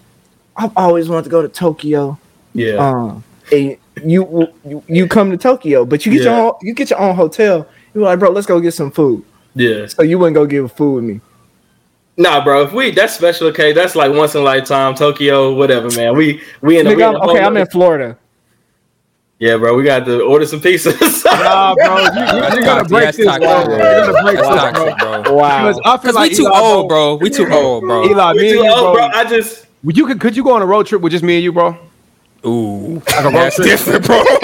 I've always wanted to go to Tokyo. Yeah. Um, and you you, you come to Tokyo, but you get Yeah. your own, you get your own hotel. You're like, bro, let's go get some food. yeah. So you wouldn't go get food with me. Nah, bro. If we that's special, okay. That's like once in a lifetime, Tokyo, whatever, man. We we in a, we in I'm- okay, whole I'm in Florida. Yeah, bro. We got to order some pizzas. Nah, bro, you, you, That's you gotta break That's this. toxic, Wall. bro. You gotta break That's this, toxic, bro. bro. Wow. Because I feel Cause like we too Eli, old, bro. We too old, bro. Eli, We me and you, old, bro. bro. I just Would you could could you go on a road trip with just me and you, bro? Ooh, Like a road that's trip? different, bro.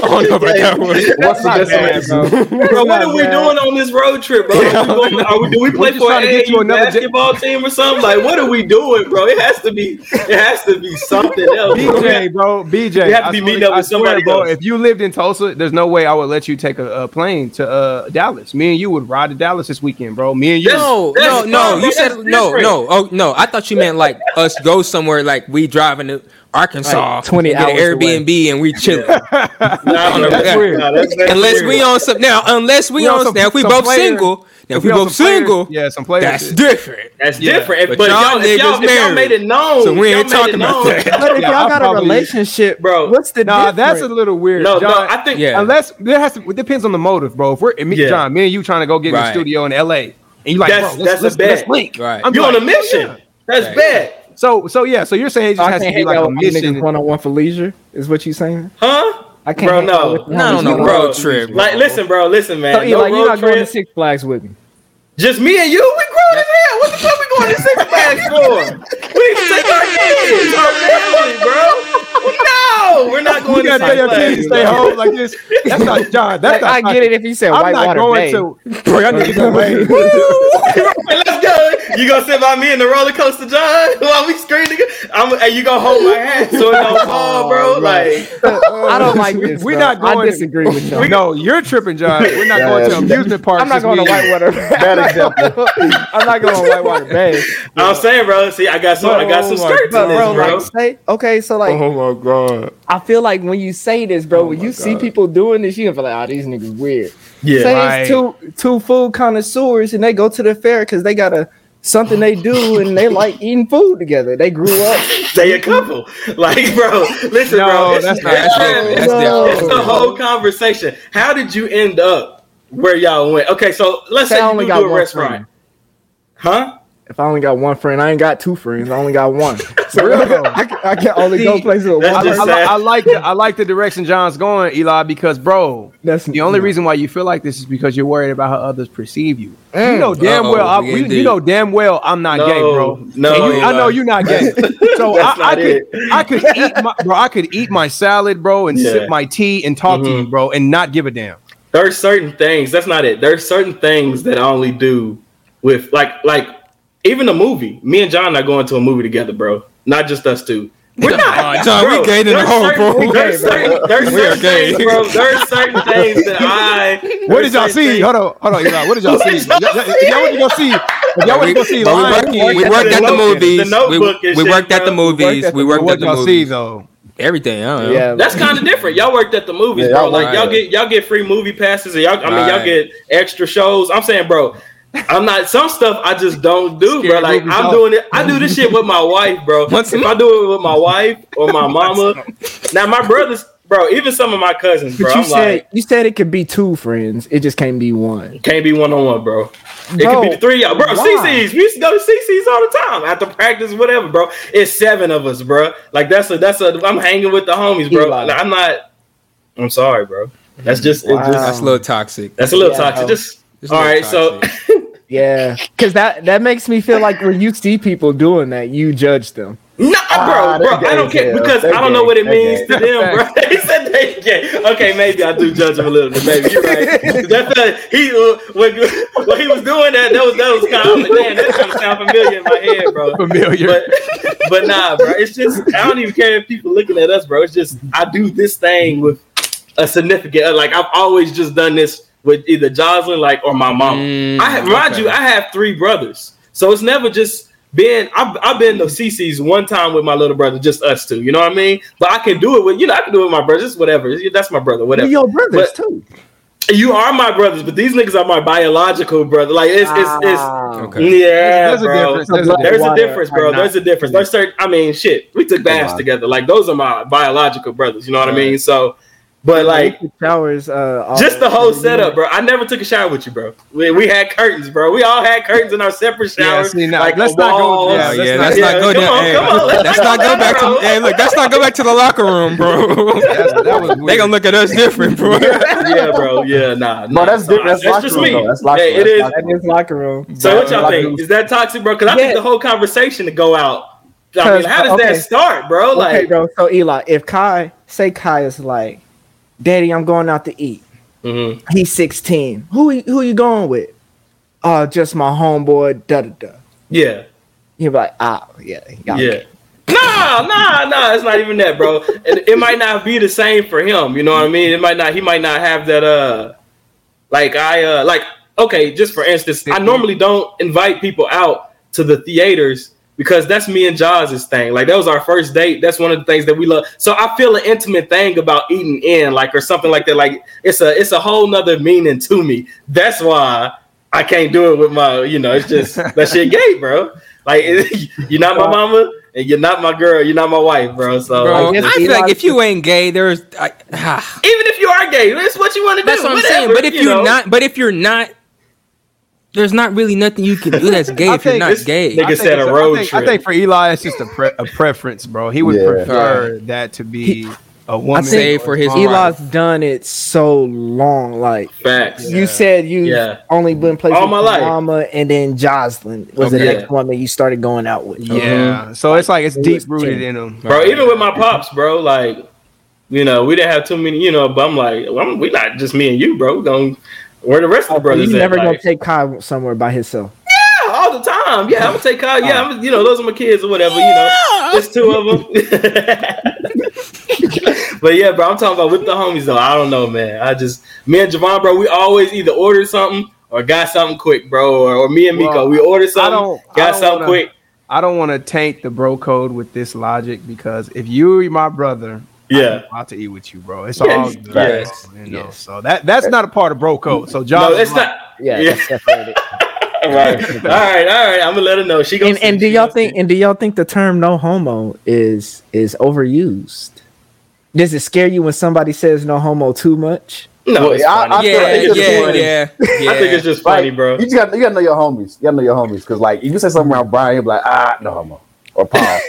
don't know about that one. What's the destination? Bro, what are we doing on this road trip, bro? Are we going, are we, do we play for trying to get you AAU another j- basketball team or something? Like, what are we doing, bro? It has to be, it has to be something else. bro. BJ, bro, BJ. You have to be meeting up I with swear, somebody bro. If you lived in Tulsa, there's no way I would let you take a, a plane to uh, Dallas. Me and you would ride to Dallas this weekend, bro. Me and you. No, That's- no, no. fine, You said That's no, no. Oh no, I thought you meant like us go somewhere like we driving to Arkansas, Like 20 and get an away. Airbnb and we chilling. Nah, no, That's weird. nah, that's- that's unless weird. we on some now, unless we, We on on some- now if we some both player- single, now if we we both some players- single, yeah, some players. that's shit. different. That's Yeah. different. But But, y'all y'all, if y'all, niggas if y'all married. made it known, So we ain't y'all talking it about known- that. But if y'all got a relationship, Bro. what's the Nah, difference? that's a little weird. No, John, no, I think Yeah. Unless there has to, it depends on the motive, bro. If we're me, Yeah. John, me and you trying to go get in the studio in L.A. and you like, That's- bro, let's, that's a let's, bet. let's link. Right. I'm you like, on a mission. yeah. That's Right. bad, So, so yeah, so you're saying it just I has to can't be like a mission. one on one for leisure. Is what you saying? huh? I can't. Bro, hang out no. with you Not on a leisure. road trip. Like, listen, bro, listen, man. So, no Eli, you're road not going to trip. Six Flags with me. Just me and you? We grown as hell. What the fuck we going to Six Flags for? We need to take our kids, our family, bro. No, we're not going You to gotta Six tell your kids to stay home like this. That's not John. That's Like, not. I get it if you said I'm not Whitewater going Bay. to. Bro, y'all need to go. Let's go. You gonna sit by me in the roller coaster, John? While we screaming? I'm, and you gonna hold my hand so it don't fall, bro? Oh, like, I don't like this. We're bro. not going I to- disagree with you. No, you're tripping, John. We're not Yeah, going to amusement parks. I'm not going to weekend. Whitewater Bay. Bad example. I'm not going to Whitewater Bay. I'm saying, bro. See, I got some, I got some Oh my skirts But in this, bro, bro. like, say, okay, so like, Oh my god. I feel like when you say this, bro, oh when my you see people doing this, you gonna feel like, oh, these niggas weird. Yeah, say Right. it's two two food connoisseurs and they go to the fair because they got a something they do and they like eating food together. They grew up. They a couple. Like, bro, listen, No, bro. It's, that's not- it's- that's different. That's No. it's the whole conversation. How did you end up where y'all went? Okay, so let's Say say I you only do, got do a one restaurant. friend. Huh? If I only got one friend, I ain't got two friends. I only got one. So Real. I, can, I can only See, go places with one I, I, I like the, I like the direction John's going, Eli, because bro, That's the only no. reason why you feel like this is because you're worried about how others perceive you. You Mm. know damn Uh-oh, well, I, we we, getting you know damn well I'm not No, gay, bro. no, And you- I know Eli. you're not gay. So I, That's I not could, it. I could eat my, bro. I could eat my salad, bro, and Yeah. sip my tea and talk to you, bro, and not give a damn. There's certain things. That's not it. There's certain things that I only do with like like even a movie. Me and John are going to a movie together, bro. Not just us two. We're not. Uh, John, we Bro, gay in the there's hole, bro. There's certain, there's We are certain gay. things, bro. There's certain things that I. What did y'all see? things- Hold on, hold on, Eli. What did y'all What see? did y'all Y'all- If y'all want to go see, y'all want to go see, But we Lion worked, we worked at the The movies. Notebook We, and we worked at the bro. movies. worked at We the- worked what at the y'all see though? Everything. I don't know. Yeah, That's kind of different. Y'all worked at the movies, Yeah, bro. y'all Like right. y'all get y'all get free movie passes, and y'all. I mean, y'all get extra shows. I'm saying, bro. I'm not some stuff I just don't do, bro. Like I'm off. doing it. I do this shit with my wife, bro. Once if I do it with my wife or my mama, now my brothers, bro. Even some of my cousins, bro. But you I'm said like, you said it could be two friends. It just can't be one. can't be one on one, bro. It Bro, could be the three of y'all, bro. why? CiCi's. We used to go to CiCi's all the time after practice, whatever, bro. It's seven of us, bro. Like that's a that's a. I'm hanging with the homies, bro. Eli. I'm not. I'm sorry, bro. That's just. It Wow. just That's a little toxic. That's a little Yeah, toxic. Just Just a all little right. So. Yeah, because that that makes me feel like when you see people doing that, you judge them. No, Ah, bro, bro. I don't care because I don't know what it means to them, bro. he said they gay. Okay, maybe I do judge him a little bit. Maybe you're right. That's uh, he uh, when, when he was doing that. That was that was kind of man. That kind of sound familiar in my head, bro. Familiar. But but nah, bro. It's just I don't even care if people looking at us, bro. It's just I do this thing with a significant. Like I've always just done this with either Jocelyn, like or my mom. Mm, I have, mind you, I have three brothers, so it's never just been. I've, I've been to CiCi's one time with my little brother, just us two. You know what I mean? But I can do it with you know I can do it with my brothers, whatever. That's my brother, whatever. We're your brothers But- too. You are my brothers, but these niggas are my biological brother. Like it's it's it's. Okay. Yeah, There's a bro. difference. There's There's a difference, bro. There's a difference. There's certain. I mean, shit. We took baths together. Like those are my biological brothers. You know what I mean? So, but like showers. Uh, just the whole setup, bro. I never took a shower with you, bro. We, we had curtains, bro. We all had curtains in our separate showers. Yeah, see, now, like let's not go- yeah, let's yeah, not- let's yeah, not go come on, hey, come on, let's let's not not go go back bro. to. Hey, look, let's not go back to the locker room, bro. That was they gonna look at us different, bro. yeah, bro. Yeah, nah. Bro, nah. that's So, different. That's That's locker just room, me. though. That's locker Hey, room. it is. That's That is locker room. So what y'all think? Is that toxic, bro? Because I Yeah. think the whole conversation to go out. I mean, Cause- how does that start, bro? Okay, Like, bro. So Eli, if Kai say Kai is like, Daddy, I'm going out to eat. Mhm. He's 16. Who who you going with? Uh, just my homeboy. Da da da. Yeah. You're like, ah, yeah, y'all Yeah. Nah, nah, nah. It's not even that, bro. It, it might not be the same for him. You know what I mean? It might not. He might not have that. Uh, like I uh, like okay. Just for instance, I normally don't invite people out to the theaters because that's me and Jaws' thing. Like that was our first date. That's one of the things that we love. So I feel an intimate thing about eating in, like or something like that. Like it's a it's a whole nother meaning to me. That's why I can't do it with my. You know, it's just that shit gay, bro. Like you're not my mama and you're not my girl. You're not my wife, bro. So Bro, I, guess feel like if you ain't gay, there's I, ah, even if you are gay, that's what you want to do. that's what I'm saying. But if you you're know. not, but if you're not, there's not really nothing you can do that's gay if you're not gay. nigga I think said a road I think, trip. I think for Eli, it's just a, pre- a preference, bro. He would Yeah. prefer that to be a woman. say or for his mom. Eli's done it so long. Like Facts. you said, you Yeah. only been playing All my with life. Mama, and then Jocelyn was the Okay. next woman you started going out with. Yeah, uh-huh. so it's like it's deep rooted in him. bro. Even with my pops, bro. Like, you know, we didn't have too many. You know, but I'm like, well, I'm, we not just me and you, bro. We're going where the rest of the oh, brothers you at? never gonna like, take Kai somewhere by himself. yeah, all the time. Yeah, I'm gonna take Kyle. Yeah, oh. I'm, you know, those are my kids or whatever. You know, just two of them. but yeah, bro, I'm talking about with the homies though. I don't know, man. I just me and Javon, bro, we always either order something or got something quick, bro. Or, or me and Miko, Well, we ordered I something, don't- I got don't something wanna- quick. I don't want to taint the bro code with this logic because if you're my brother, Yeah. I'm out to eat with you, bro. It's Yeah, all you- good, yes, you know. yes. So that that's not a part of bro code. So John, No, it's not. Yeah, Yeah. that's separated. All right, all right, all right. I'm gonna let her know. She gonna and, and do y'all think see. and do y'all think the term no homo is is overused? Does it scare you when somebody says no homo too much? No, Well, it's I- funny. I feel yeah, like yeah, yeah, yeah. I think it's just funny, Like, bro. You just got you gotta know your homies. You gotta know your homies because like if you say something around Brian, you'll be like ah no homo or pause,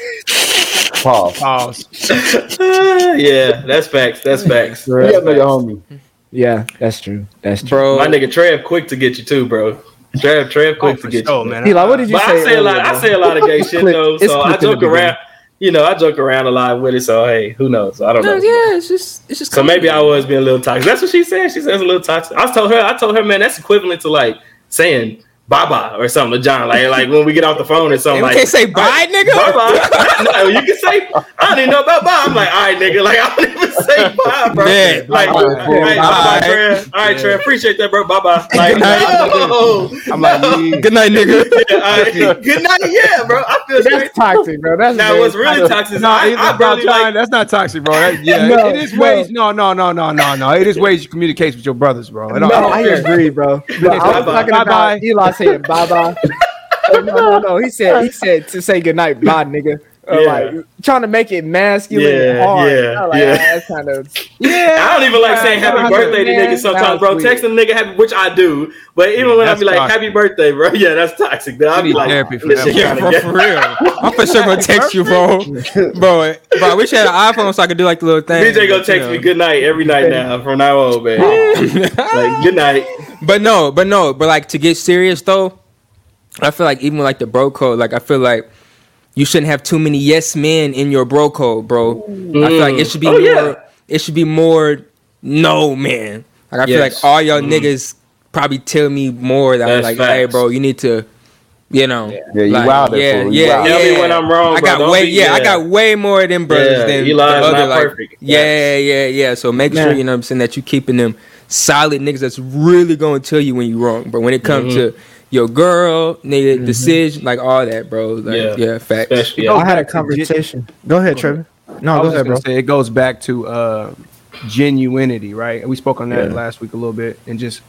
pause. pause. yeah, that's facts. That's facts. You gotta know your homie. Yeah, that's true. That's true. bro. My nigga Trev quick to get you too, bro. Trev, Trev Oh, quick for to get sure, you. man. Eli, what did you But say? I say a lot. earlier, I say a lot of gay shit Click- though, so I click in the joke around. You know, I joke around a lot with it. So hey, who knows? I don't No, know. yeah, it's just, it's just. So maybe I was being a little toxic. That's what she said. She says a little toxic. I told her. I told her, man, that's equivalent to like saying bye bye or something to John. Like like when we get off the phone or something. You like can't say bye, nigga. Bye bye. no, you can say I don't even know about bye. I'm like, all right, nigga. Like I don't even say bye, bro. Man, like, bye, all bye, right, bye, bye. bye, Trev. All right, Yeah. Trev. Appreciate that, bro. Bye bye. Like, no. I'm like, yeah. Good night, nigga. Yeah, all right. Good night. Yeah, bro. I feel straight. That's toxic, bro. That's Now, very what's really toxic is No, I, it's I not barely John, like. that's not toxic, bro. That- yeah, No, it is no. ways. No, no, no, no, no, no. It is ways you communicate with your brothers, bro. No, I agree, bro. But I was Bye-bye. talking Bye-bye. about Eli saying bye bye. no, no, no. He said he said to say goodnight, bye, nigga. Or Yeah. like trying to make it masculine and Yeah, hard. yeah, I like, yeah. ah, that's kind of yeah. I don't even like saying happy birthday to niggas sometimes, bro. weird. Text a nigga happy, which I do. But even when I be like toxic. happy birthday, bro, yeah, that's toxic. Then I'll be like, therapy for that Yeah, bro, for real. I'm for sure gonna text you, bro. Bro, bro, I wish I had an iPhone so I could do like the little thing. BJ gonna but, text you me good night every night now from now on, man. like good night. But no, but no, but like to get serious though, I feel like even like the bro code, like I feel like you shouldn't have too many yes men in your bro code, bro. I feel like it should be Oh, more. yeah. It should be more no man. Like I feel like all y'all Mhm. niggas probably tell me more that That's like, hey, bro, you need to. You know, Yeah, you like, wild yeah, fool. You yeah, wild. yeah. Tell me when I'm wrong, I got Don't way, be- yeah, I got way more of them brothers Yeah, than Eli's the other, not like, perfect. yeah, yeah, yeah. So make sure you know what I'm saying that you keeping them solid niggas that's really gonna tell you when you wrong. But when it comes Mhm. to your girl, nigga, mm-hmm. decision, like all that, bro. Like, Yeah. yeah, facts. Especially, Go yeah. I had a conversation. Go ahead, Trevor. No, I go ahead, bro. say it goes back to uh, genuinity, right? And we spoke on that Yeah. last week a little bit, and just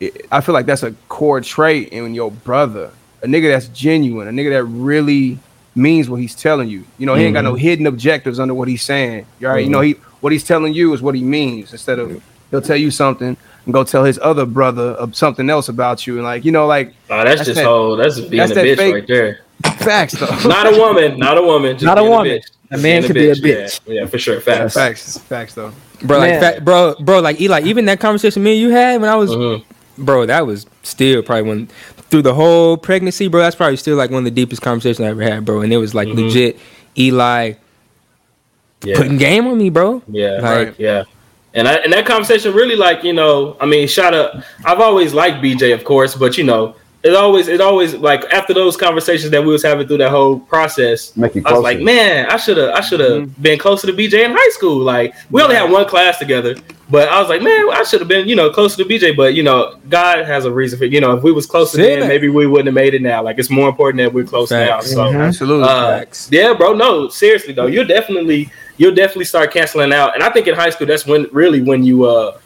it, I feel like that's a core trait in your brother, a nigga that's genuine, a nigga that really means what he's telling you. You know, he ain't got no mm-hmm. hidden objectives under what he's saying. You all right? You know, mm-hmm. he what he's telling you is what he means. Instead of he'll tell you something and go tell his other brother of something else about you, and like you know, like Oh, that's, That's just that- whole. That's being that's a that bitch fake- right there. facts though. Not a woman. Not a woman. Just Not a woman. bitch. A man could be a bitch. Yeah, yeah for sure. Facts. facts, facts though. Bro, like, Man. fat, bro, bro, like Eli, even that conversation me and you had when I was, Mhm. bro, that was still probably one through the whole pregnancy, bro. That's probably still like one of the deepest conversations I ever had, bro. And it was like Mhm. legit Eli Yeah. putting game on me, bro. Yeah. Like, right. Yeah. And I, and that conversation really like you know I mean shout out I've always liked BJ of course but you know it always it always like after those conversations that we was having through that whole process Make you I was like man I should have I should have been closer to BJ in high school like we only had one class together but I was like man I should have been you know closer to BJ but you know God has a reason for you know if we was closer Say then that. maybe we wouldn't have made it now like it's more important that we're close Facts. now so Absolutely. uh, Facts. yeah, bro. No, seriously though, you're definitely you'll definitely start canceling out. And I think in high school, that's when really when you uh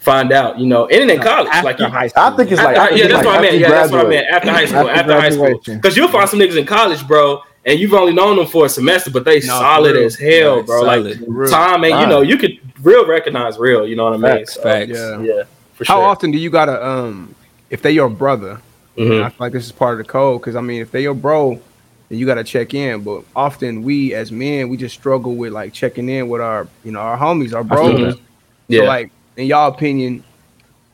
find out, you know, and in college, After like you, high school. I think it's like after- I yeah, that's like what I after meant. you Yeah, that's what I graduate. meant. After high school, After after, high school, because you'll find some niggas in college, bro, and you've only known them for a semester, but they for solid as hell, Right, bro. solid. Like Real. Tom, and you know, you could real recognize real. You know what I mean? Facts, So, Facts. Yeah. Yeah, for sure. How sure. often do you gotta um if they your brother? Mhm. I feel like this is part of the code because I mean if they your bro, then you gotta check in. But often we as men we just struggle with like checking in with our you know our homies, our bros. Mhm. So Yeah, like in y'all opinion,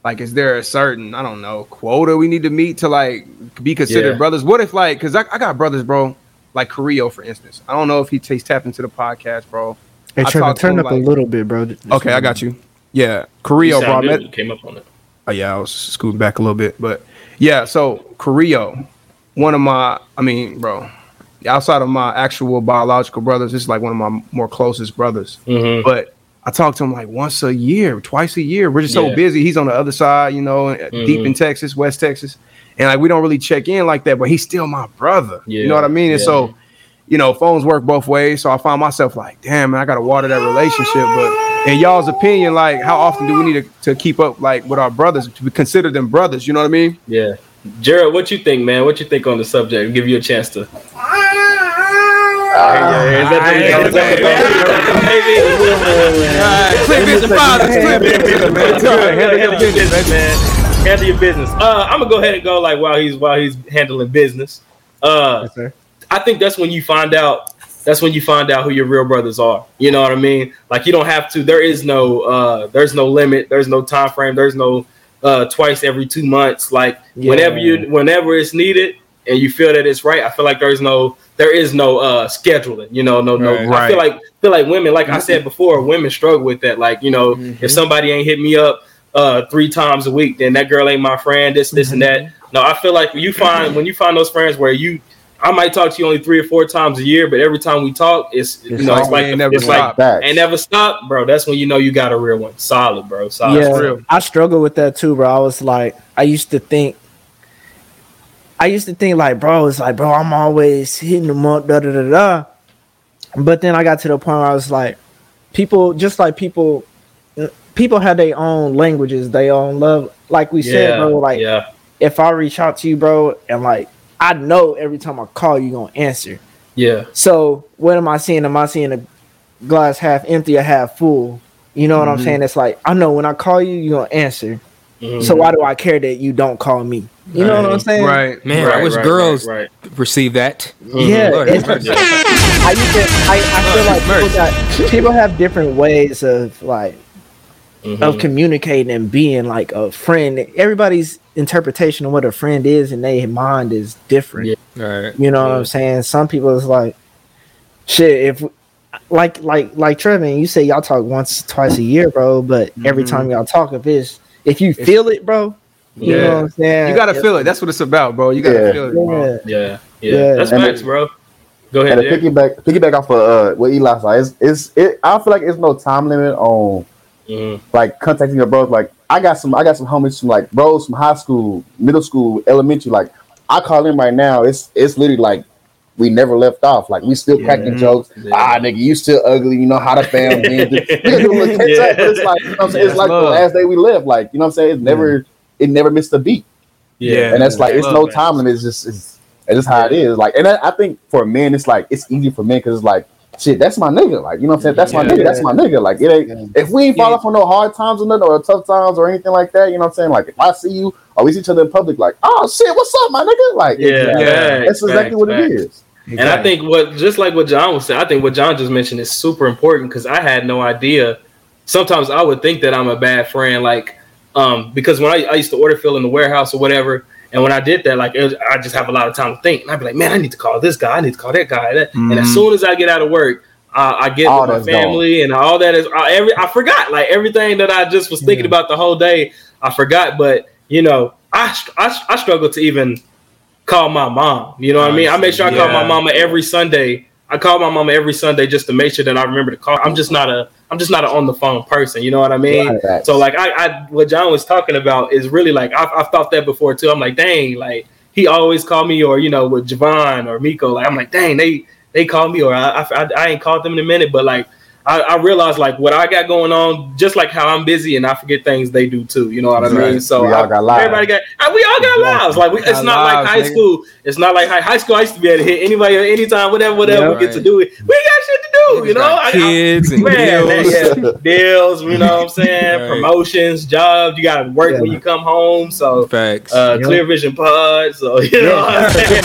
like is there a certain I don't know quota we need to meet to like be considered Yeah. brothers? What if like because I, I got brothers, bro, like Carrillo for instance. I don't know if he takes tap into the podcast, bro. Hey, I Trevor, talked to turn him, up a little bit, bro. Okay, I got you. Yeah, you Carrillo, bro. I sound met, came up on it. Oh yeah, I was scooting back a little bit, but yeah. So Carrillo, one of my, I mean, bro, outside of my actual biological brothers, this is like one of my more closest brothers. Mhm. But I talk to him like once a year, twice a year. We're just so busy. He's on the other side, you know, deep Mhm. in Texas, West Texas, and like we don't really check in like that. But he's still my brother. You know what I mean? And yeah. so, you know, phones work both ways. So I found myself like, damn, man, I gotta water that relationship. But in y'all's opinion, like, how often do we need to, to keep up like with our brothers to consider them brothers? You know what I mean? Yeah, Jared, what you think, man? What you think on the subject? I'll give you a chance to. Clear fathers. Clear vision, man. Handle your business, man. Handle your business. Uh, I'm gonna go ahead and go like while he's while he's handling business. Uh, sir. I think that's when you find out. That's when you find out who your real brothers are. You know what I mean? Like you don't have to. There is no. Uh, there's no limit. There's no time frame. There's no. Uh, twice every two months. Like whenever you, whenever it's needed, and you feel that it's right. I feel like there's no. There is no uh scheduling. You know, no, no. Right. I feel like feel like women. Like I said before, women struggle with that. Like you know, if somebody ain't hit me up uh three times a week, then that girl ain't my friend. This, this, and that. No, I feel like when you find when you find those friends where you, I might talk to you only three or four times a year, but every time we talk, it's, you know, it's like like ain't never it's like stopped. Ain't never stop, bro. That's when you know you got a real one, solid, bro. Solid. yeah, real. I struggle with that too, bro. I was like, I used to think, I used to think like, bro, it's like, bro, I'm always hitting them up, da da da da. But then I got to the point where I was like, people, just like people, people have their own languages, they own love. Like we said, bro, like yeah, if I reach out to you, bro, and like I know every time I call you gonna answer. yeah, So what am I seeing? Am I seeing a glass half empty or half full? You know what I'm mm-hmm. saying? It's like I know when I call you, you're gonna answer. Mhm. So why do I care that you don't call me? You know what I'm saying? Right. Man, Right, I wish right, girls right, receive that. Yeah. Lord it's- have. I, used to, I, I feel like people, got, people have different ways of like Mhm. of communicating and being like a friend. Everybody's interpretation of what a friend is in their mind is different. Yeah. All right. You know what I'm saying? Some people is like, shit. If like like like Trevin, you say y'all talk once twice a year, bro. But every Mhm. time y'all talk, if it's if you feel it, bro, you Yeah. know what I'm saying. You gotta feel it. That's what it's about, bro. You gotta Yeah. feel it. Bro. Yeah. yeah, yeah, Yeah. That's And facts, it- bro. Go ahead. And to Derek. piggyback, piggyback off of uh, what Eli said, it's, it's it. I feel like it's no time limit on Mhm. like contacting your bros. Like I got some, I got some homies from like bros from high school, middle school, elementary. Like I call him right now. It's it's literally like we never left off. Like we still cracking jokes. Yeah. Ah, nigga, you still ugly. You know how the fam been. We do a little catch up, but it's like you know what I'm saying. It's Yes, like the last day we lived. Like you know what I'm saying. It's never it never missed a beat. Yeah, and that's like it's love no that. time limit. It's just it's, it's just how it is. Like, and I, I think for men, it's like it's easy for men because it's like shit. That's my nigga. Like, you know what I'm saying? That's my Yeah. nigga. That's my nigga. Like, it ain't if we ain't fall Yeah. off on no hard times or nothing or tough times or anything like that. You know what I'm saying? Like, if I see you or we see each other in public, like, oh shit, what's up, my nigga? Like, Yeah, exactly. yeah. that's exactly Facts, what facts. it is. And I think what just like what John was saying, I think what John just mentioned is super important because I had no idea. Sometimes I would think that I'm a bad friend, like um, because when I, I used to order fill in the warehouse or whatever, and when I did that, like was, I just have a lot of time to think, and I'd be like, man, I need to call this guy, I need to call that guy, that. and as Mhm. soon as I get out of work, uh, I get All with my family and all that is uh, every I forgot like everything that I just was thinking about the whole day. I forgot, but you know, I I, I struggle to even call my mom. You know what I mean? I make sure I call my mama every Sunday. I call my mama every Sunday just to make sure that I remember to call. I'm just not a I'm just not an on the phone person. You know what I mean? Right. So like I, I what John was talking about is really like I've, I've thought that before too. I'm like, dang, like he always called me or you know with Javon or Miko. Like I'm like, dang, they they call me or I, I, I ain't called them in a minute, but like I, I realized like what I got going on, just like how I'm busy and I forget things they do too. You know what I Right. mean? So We all I- got lives. everybody got uh, we all got lives. Like we, it's Got not like high nigga. school. It's not like high, high school. I used to be able to hit anybody at any time, whatever, whatever Yeah. we get to do it. We got shit to do. You know, Got I- I- kids and Man, bills. yeah, deals, you know what I'm saying? Right. Promotions, jobs, you gotta work when you come home. So Facts. uh Yeah. clear vision pod. So you know what I'm saying?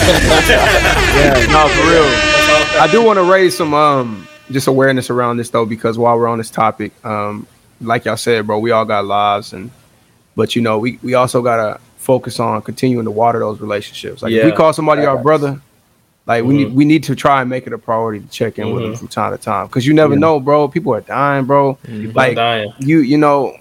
Yeah. No, for real. I do want to raise some um just awareness around this though, because while we're on this topic, um, like y'all said, bro, we all got lives and but you know, we we also gotta focus on continuing to water those relationships. Like if we call somebody our brother, like we Mhm. need we need to try and make it a priority to check in with them from time to time. Cause you never Yeah. know, bro. People are dying, bro. I'm Like dying. you you know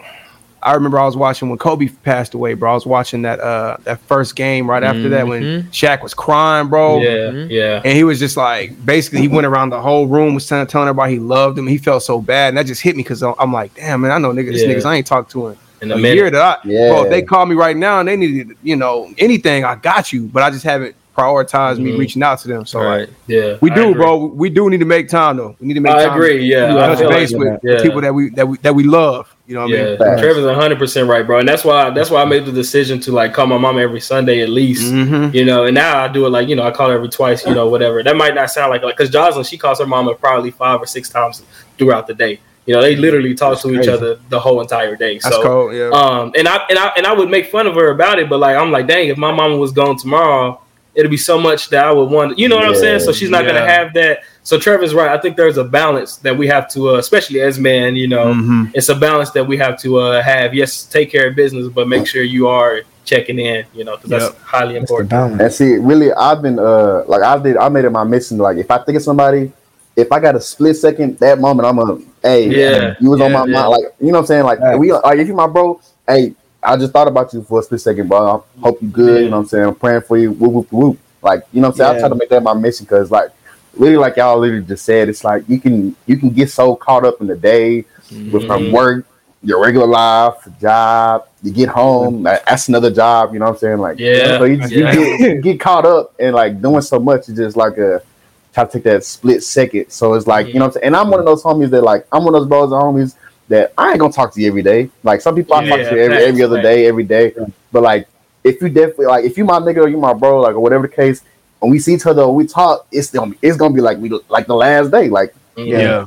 I remember I was watching when Kobe passed away, bro. I was watching that uh that first game right after that when Mhm. Shaq was crying, bro. Yeah, Mhm. yeah. And he was just like, basically, he went around the whole room, was telling, telling everybody he loved him. He felt so bad, and that just hit me because I'm like, damn, man, I know niggas, this Yeah. niggas I ain't talked to him In a, a year that I, Yeah. bro. If they call me right now and they needed, you know, anything, I got you, but I just haven't prioritized me Mhm. reaching out to them. So right. Yeah. we I do, agree. bro. We do need to make time though. We need to make I time. agree. Yeah. To I touch feel like base with yeah. people that we that we that we love. You know what I Yeah, mean? Facts. Trevor's 100 percent right, bro, and that's why that's why I made the decision to like call my mom every Sunday at least. Mhm. You know, and now I do it like you know I call her every twice, you know, whatever. That might not sound like like because Jocelyn she calls her mama probably five or six times throughout the day. You know, they literally talk to each other the whole entire day. That's so, cool. Yeah. um, and I and I and I would make fun of her about it, but like I'm like, dang, if my mama was gone tomorrow, it'd be so much that I would want. You know what I'm saying? So she's not yeah. gonna have that. So Trevor's right. I think there's a balance that we have to, uh, especially as men. You know, Mhm. it's a balance that we have to uh, have. Yes, take care of business, but make sure you are checking in. You know, because that's Yep. highly That's the important. balance. And see, really, I've been uh like I did. I made it my mission. Like if I think of somebody, if I got a split second, that moment, I'm a hey, Yeah, you was on my yeah. mind. Like you know what I'm saying? Like Facts. we like if you my bro, hey, I just thought about you for a split second, bro. I hope you good. You know what I'm saying? I'm praying for you. Whoop whoop whoop. Like you know what I'm saying? I Yeah. try to make that my mission because like really like y'all literally just said, it's like you can you can get so caught up in the day mm-hmm. with from work, your regular life, job. You get home, that- that's another job. You know what I'm saying? Like Yeah, so you, you yeah. get, you get caught up and like doing so much. It's just like a try to take that split second. So it's like you know, what I'm saying? and I'm one of those homies that like I'm one of those bros and homies that I ain't gonna talk to you every day. Like some people I talk to every every other facts. day, every day. But like if you definitely like if you my nigga or you my bro, like or whatever the case, when we see each other, we talk, it's gonna be it's gonna be like we like the last day. Like Mhm. Yeah.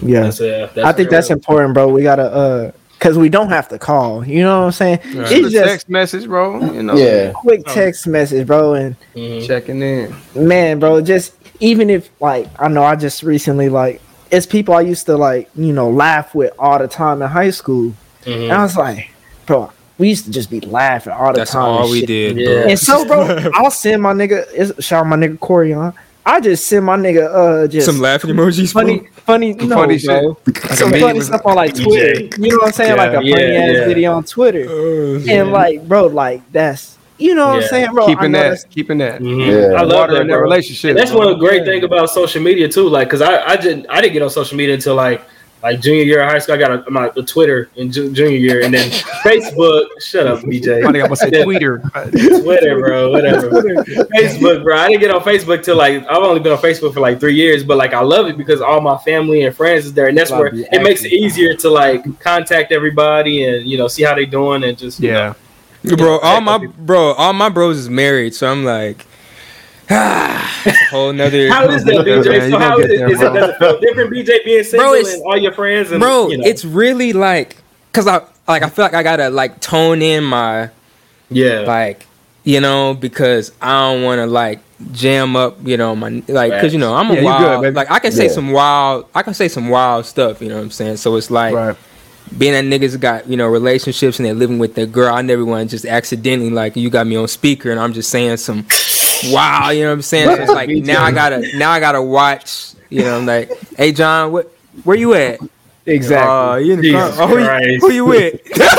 Yeah. That's, uh, that's I think that's real. important, bro. We gotta uh because we don't have to call. You know what I'm saying? Right. It's just text message, bro. You know. yeah, quick text message, bro. And Mhm. Checking in. man, bro, just even if like I know I just recently like it's people I used to like, you know, laugh with all the time in high school. Mhm. And I was like, bro, we used to just be laughing all the That's time. all we shit. did, Yeah. bro. And so, bro, I'll send my nigga shout out my nigga Corey on. I just send my nigga uh just Some laughing emojis. funny, funny, no, funny bro. shit. Some funny stuff on like Twitter. You know what I'm saying? Like a Yeah. funny Yeah, ass yeah. video on Twitter. bro. And like, bro, like that's you know what Yeah. I'm saying, bro. Keeping that, that's- keeping that. Mhm. Yeah. I love Water that, in that relationship. And that's one of the great thing about social media too. Like, cause I, I didn't I didn't get on social media until like like junior year of high school. I got a, my a Twitter in ju- junior year, and then Facebook. Shut up, BJ. Funny, I'm gonna say Twitter. Twitter, bro. Whatever. Facebook, bro. I didn't get on Facebook till like I've only been on Facebook for like three years, but like I love it because all my family and friends is there, and that's where it makes it easier to like contact everybody and you know see how they doing and just you know, Yeah. bro, all my bro, all my bros is married, so I'm like, it's a whole nother. How is that, BJ? you so how is get it? there, Is it does it feel different, BJ, being single Bro, and all your friends and bro, you know. it's really like, cause I like I feel like I gotta like tone in my yeah, like, you know, because I don't want to like jam up, you know, my like, cause you know I'm a Yeah, you good, wild, like I can say Yeah. some wild, I can say some wild stuff, you know what I'm saying? So it's like. Right. being that niggas got you know relationships and they're living with their girl, I never want to just accidentally like you got me on speaker and I'm just saying some wow, you know what I'm saying? So it's like now I gotta now I gotta watch You know, I'm like, hey John, what? Where you at? Exactly. Uh, you in the Jesus car? Oh, who, you- Christ. who you with?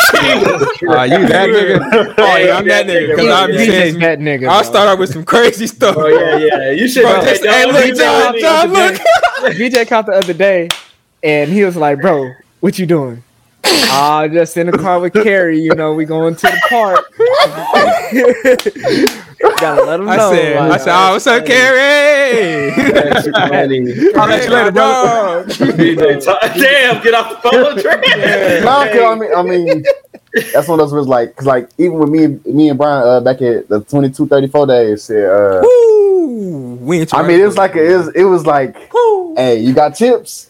Uh, you that nigga? oh yeah, I'm that nigga. Cause I'll be DJ's saying, that nigga. I'll start off with some crazy stuff. Oh yeah, yeah. You should Bro, have just- taken hey, look, these John. John, look. BJ caught the other day, and he was like, "Bro, what you doing?" Ah, just in the car with Carrie. You know, we going to the park. Gotta let him know. I said, I said, oh, what's up, Carrie? I'll let you later, bro. Damn, get off the phone, Trey. No, 'cause I mean, I mean, that's one of those was like, cause like even with me, me and Brian uh, back at the twenty two thirty four days, said, uh, Woo, we I mean, it was like a, it was, it was like, Woo. hey, you got chips?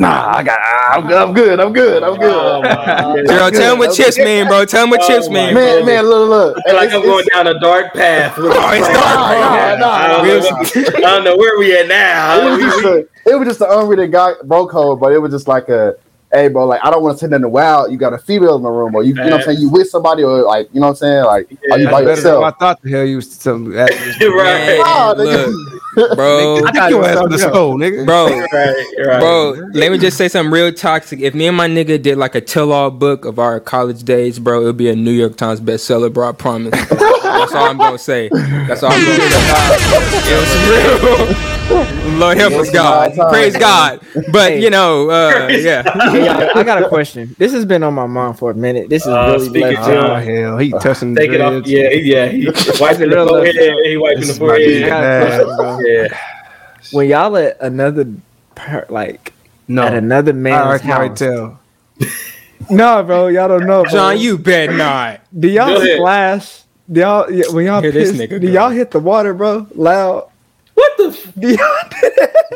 Nah, I got, I'm, I'm good, I'm good, I'm good. Oh, my Girl, goodness. tell him what chips mean, bro. Tell him what Oh, chips mean. man, man, look, look, I feel like I'm going down a dark path. Oh, it's dark, I bro. don't, know, I don't know where we at now. it was just a, it was just an unwritten guy bro code, but it was just like a hey bro, like I don't want to say nothing wild. You got a female in the room, or you, you know what I'm saying, you with somebody, or like you know what I'm saying, like are you by Better than I thought the hell you was some. right, Man, Oh, look, bro, I think your ass on the soul, nigga. bro, right, right. bro. Let me just say something real toxic. If me and my nigga did like a tell-all book of our college days, bro, it would be a New York Times bestseller, bro. I promise. That's all I'm gonna say. That's all I'm gonna say. It was real. Lord help us, God. Praise God. But Hey. you know, uh, yeah. Hey, I got a question. This has been on my mind for a minute. This is Uh, really speaking left to- Oh hell, he touching the Take it off. Yeah, yeah. He wiping the Real forehead. He wiping the This is my I forehead. Yeah. question, bro. Yeah. When y'all at another, per, like No, at another I man's already already house, tell. no, bro, y'all don't know. bro. John, you bet not. do y'all Go ahead. splash? Do y'all yeah, when y'all Here this nigga do y'all hit the water, bro? Loud? What the? F- Do y'all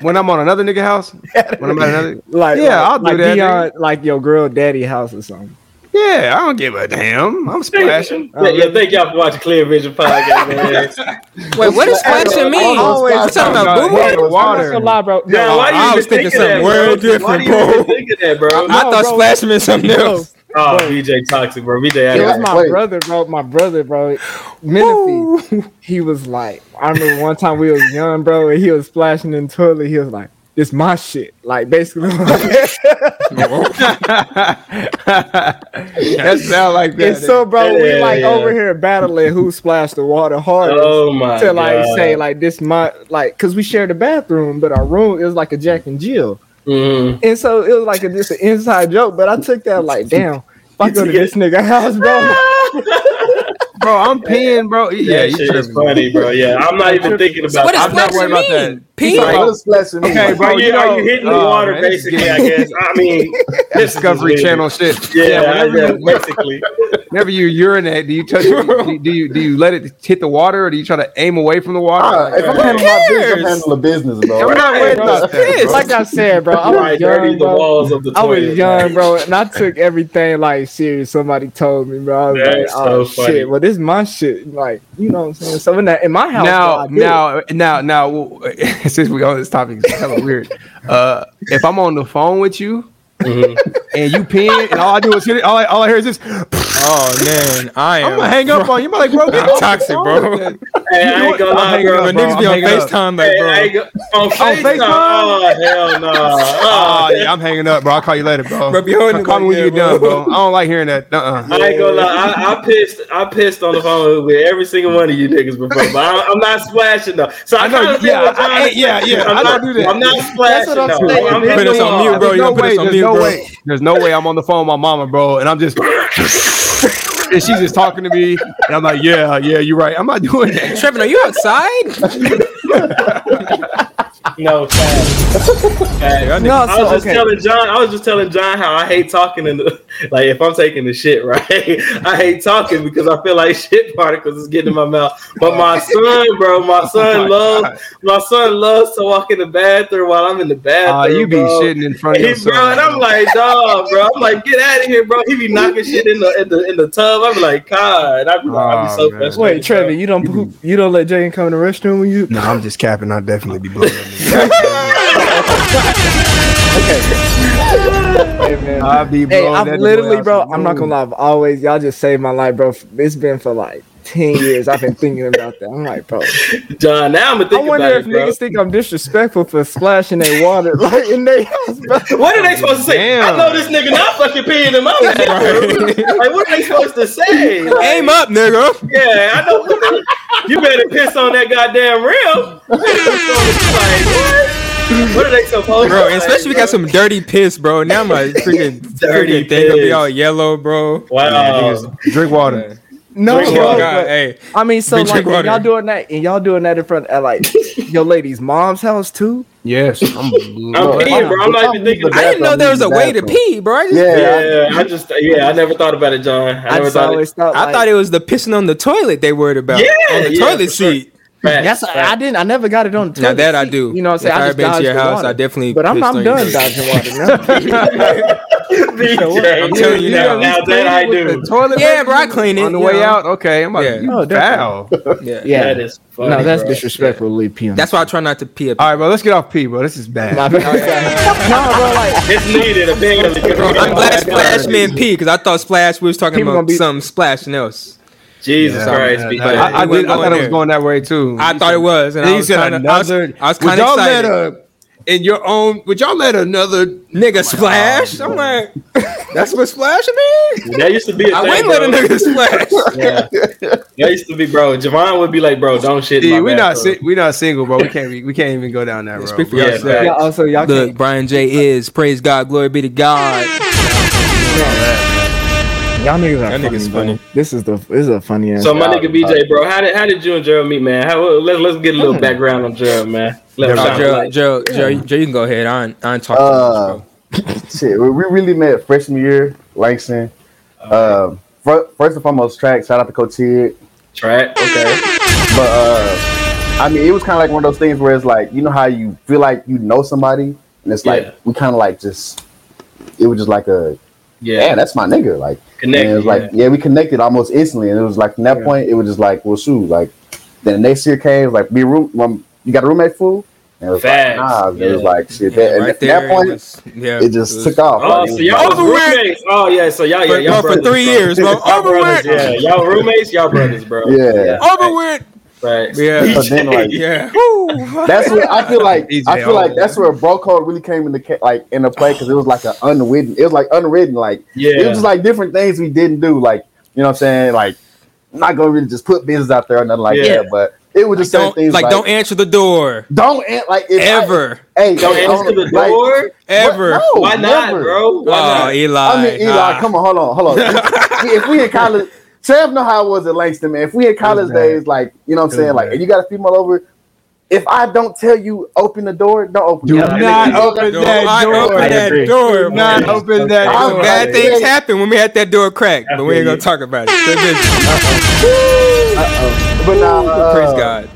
When I'm on another nigga house, when I'm at another, like Yeah, like, I'll do like that, Dion, like your girl daddy house or something? yeah, I don't give a damn. I'm splashing. yeah, yeah, thank y'all for watching Clear Vision podcast, man. Wait, what does splashing mean? always You talking about talking boo water. I'm lie, bro. John, No, why you I was thinking thinking that, something bro? way Why different, do you even bro. that, bro? I No, thought splashing meant something else. Oh, BJ toxic, bro. BJ, It was my Wait. brother, bro. My brother, bro. Menifee. He was like, I remember one time we was young, bro, and he was splashing in the toilet. He was like, "This my shit." Like basically, that sound like that. and so, bro, we Yeah, like yeah. over here battling who splashed the water hardest. Oh my to like God. say like this my like because we shared a bathroom, but our room is like a Jack and Jill, Mhm. and so it was like a, just an inside joke. But I took that like, damn, if I go to this nigga house, bro. bro, I'm peeing, bro. Yeah, that you shit is funny, bro. Yeah, I'm not even thinking about. What it. does I'm not splashing worried about mean? that. Pee? Like, what is splashing mean? Okay, bro. Are you, you are know- you hitting the oh, water man, basically? I guess. I mean, Discovery. Channel shit. Yeah, Yeah, I whenever, guess, basically. whenever you urinate, do you touch? do, do you do you let it hit the water, or do you try to aim away from the water? Ah, if I'm handling my business, I'm cares? handling business, I'm bro. not worried bro. about that. like I said, bro, I Right, was dirty young, the bro. walls of the I toilet. was young, bro, and I took everything like serious. Somebody told me, bro. I was That's like, oh so funny. shit, well, this is my shit. Like, you know what I'm saying? So in that in my house, bro, now, I did. now, now, now, well, since we on this topic, it's kind of weird. Uh, if I'm on the phone with you Mhm. and you peeing, and all I do is hit it, all I, all I hear is this. Oh man, I am. I'm gonna hang up on you. I'm like, bro, get I'm toxic, bro. Hey, I ain't gonna I'm lie, hanging bro. up, When niggas be on. FaceTime, like, bro. I go- on FaceTime. FaceTime? Oh hell no! Oh, Oh, yeah, I'm hanging up, bro. I'll call you later, bro. Bro, be holding call me when you that, get done, bro. bro. I don't like hearing that. Uh-uh. I ain't gonna lie. I, I pissed. I pissed on the phone with every single one of you niggas before, but I, I'm not splashing though. So I, I know, yeah, I- I- yeah, yeah, I'm I not, don't do that. I'm not splashing what I'm though. saying. I'm Put hitting us on wall. mute, bro. You no gotta put way. us on There's mute, no bro. way. There's no way I'm on the phone with my mama, bro, and I'm just. and she's just talking to me, and I'm like, yeah, yeah, you're right. I'm not doing that. Trevin, are you outside? No, facts. Facts. no, I was so, just okay. telling John. I was just telling John how I hate talking in the like if I'm taking the shit right. I hate talking because I feel like shit particles is getting in my mouth. But my son, bro, my son my loves my son loves to walk in the bathroom while I'm in the bathroom. Ah, you be bro. shitting in front of He, your son. bro, and I'm like, dog, bro. I'm like, get out of here, bro. He be knocking shit in the in the in the tub. I'm like, God, I be, like, I be Oh, so man. frustrated. Wait, Trevor, you don't poop, you don't let Jane come in the restroom when you no, I'm just capping. I'll definitely be blowing. Hey, man. I'll be Hey. I'm literally, bro. I'm not gonna lie. I've always, y'all just saved my life, bro. It's been for like ten years I've been thinking about that. I'm like, bro. John, now I'm gonna I think wonder about if it, bro. niggas think I'm disrespectful for splashing their water like in their house. Bro. What are they supposed to say? Damn. I know this nigga not fucking peeing in my bathroom. like, what are they supposed to say? Like, Aim up, nigga. Yeah, I know. you better piss on that goddamn rim. You better piss on it. Like, what? What are they supposed Bro, to and say, especially we got some dirty piss, bro. Now my freaking Dirty freaking thing gonna be all yellow, bro. Wow. Drink water. No, Drink bro. God, but- hey, I mean, so like when y'all doing that and y'all doing that in front of like your lady's mom's house too. Yes. I'm, I'm peeing, bro. I'm not even thinking. I didn't know there was a way to pee, bro. I, just, Yeah. Yeah, I just yeah, I never thought about it, John. I I never thought it. thought I thought it was the pissing on the toilet they worried about. Yeah, on the yeah, toilet for sure. seat. That's I didn't. I never got it on. The Now toilet that I do. You know what I'm saying? If I I just been to your house, water. I definitely. But I'm, I'm done dodging water now. BJ, I'm telling you now. Now that I do. Toilet Yeah, bro, I clean it on the way know. out. Okay, I'm about Yeah. to you Oh, foul. Yeah. Yeah, That is funny. no, that's bro. disrespectful. to Leave pee on. That's why I try not to pee. All right, bro. Let's get off P, bro. This is bad. No, bro, like It's needed apparently. Bro, I'm glad Splash meant pee because I thought Splash we was talking People about gonna be- something splashing else. Jesus Yeah, Christ, yeah, BJ. yeah. I, I, did, I thought going it was going that way too. I thought it was, and And I was said kinda, I was, another. I was would kind of y'all let excited. Uh, a in your own? Would y'all let another? Nigga oh splash. I'm like, that's what splashing mean. That used to be a I thing, wouldn't let a nigga splash. Yeah. That used to be, bro. Javon would be like, bro, don't shit. in See, my we not si- we not single, bro. We can't be, we can't even go down that road. Speak for bro. Yeah, yourself. facts. yeah, also y'all Look. Brian J is praise God, glory be to God. Y'all niggas are Y'all funny, niggas funny. This is the this is a funny ass. So my nigga BJ, bro, how did how did you and Gerald meet, man? How let's let's get a little background on Gerald, man. Let him sound Joe, like- Joe, Joe, Joe, you can go ahead. I ain't, I ain't talking Uh, too much. Shit, we we really met freshman year, Langston. Uh, fir- first and foremost, track. Shout out to Coach Tig. track. Okay. But uh, I mean, it was kind of like one of those things where it's like, you know how you feel like you know somebody, and it's like Yeah. we kind of like just, it was just like a, Yeah. yeah, that's my nigga. Like, Connected, and it was like, yeah. yeah. we connected almost instantly, and it was like from that Yeah. point, it was just like, well, shoot, like, then the next year came, was like, be a room, um, you got a roommate fool, and it was Facts, like, nah, it was like shit. Yeah, that, and right at there, that point, it, it, was, yeah, just it took off. Oh, Like, so y'all was like- Over with. roommates. Oh yeah, so y'all yeah, For- y'all for brothers, three bro. years, bro. Over brothers, with. yeah, y'all roommates, y'all brothers, bro. Yeah. Over with. Right. Yeah. So then, like, Yeah. That's what I feel like. DJ I feel like that's where bro code really came into ca- like into play because it was like an unwritten. It was like unwritten. Like Yeah. it was just like different things we didn't do. Like you know what I'm saying. Like I'm not gonna really just put business out there or nothing like Yeah. that. But it was just certain don't, things like, don't answer the door don't an- like if I- ever, hey, Don't answer the like, door. ever. what? No, Why not, never. bro? Why Oh, not? Eli. I mean, Eli, nah. come on, hold on, hold on. if we in college, Trev know how it was at Langston, man. If we in college was days, like you know what I'm saying, was like, bad. and you got a female over. If I don't tell you open the door, don't open. Do the door. not open Don't that door. open that door. Not open that I'm door. Bad things Yeah. happen when we had that door cracked, but we ain't gonna talk about it. So just- But now, uh, Praise God.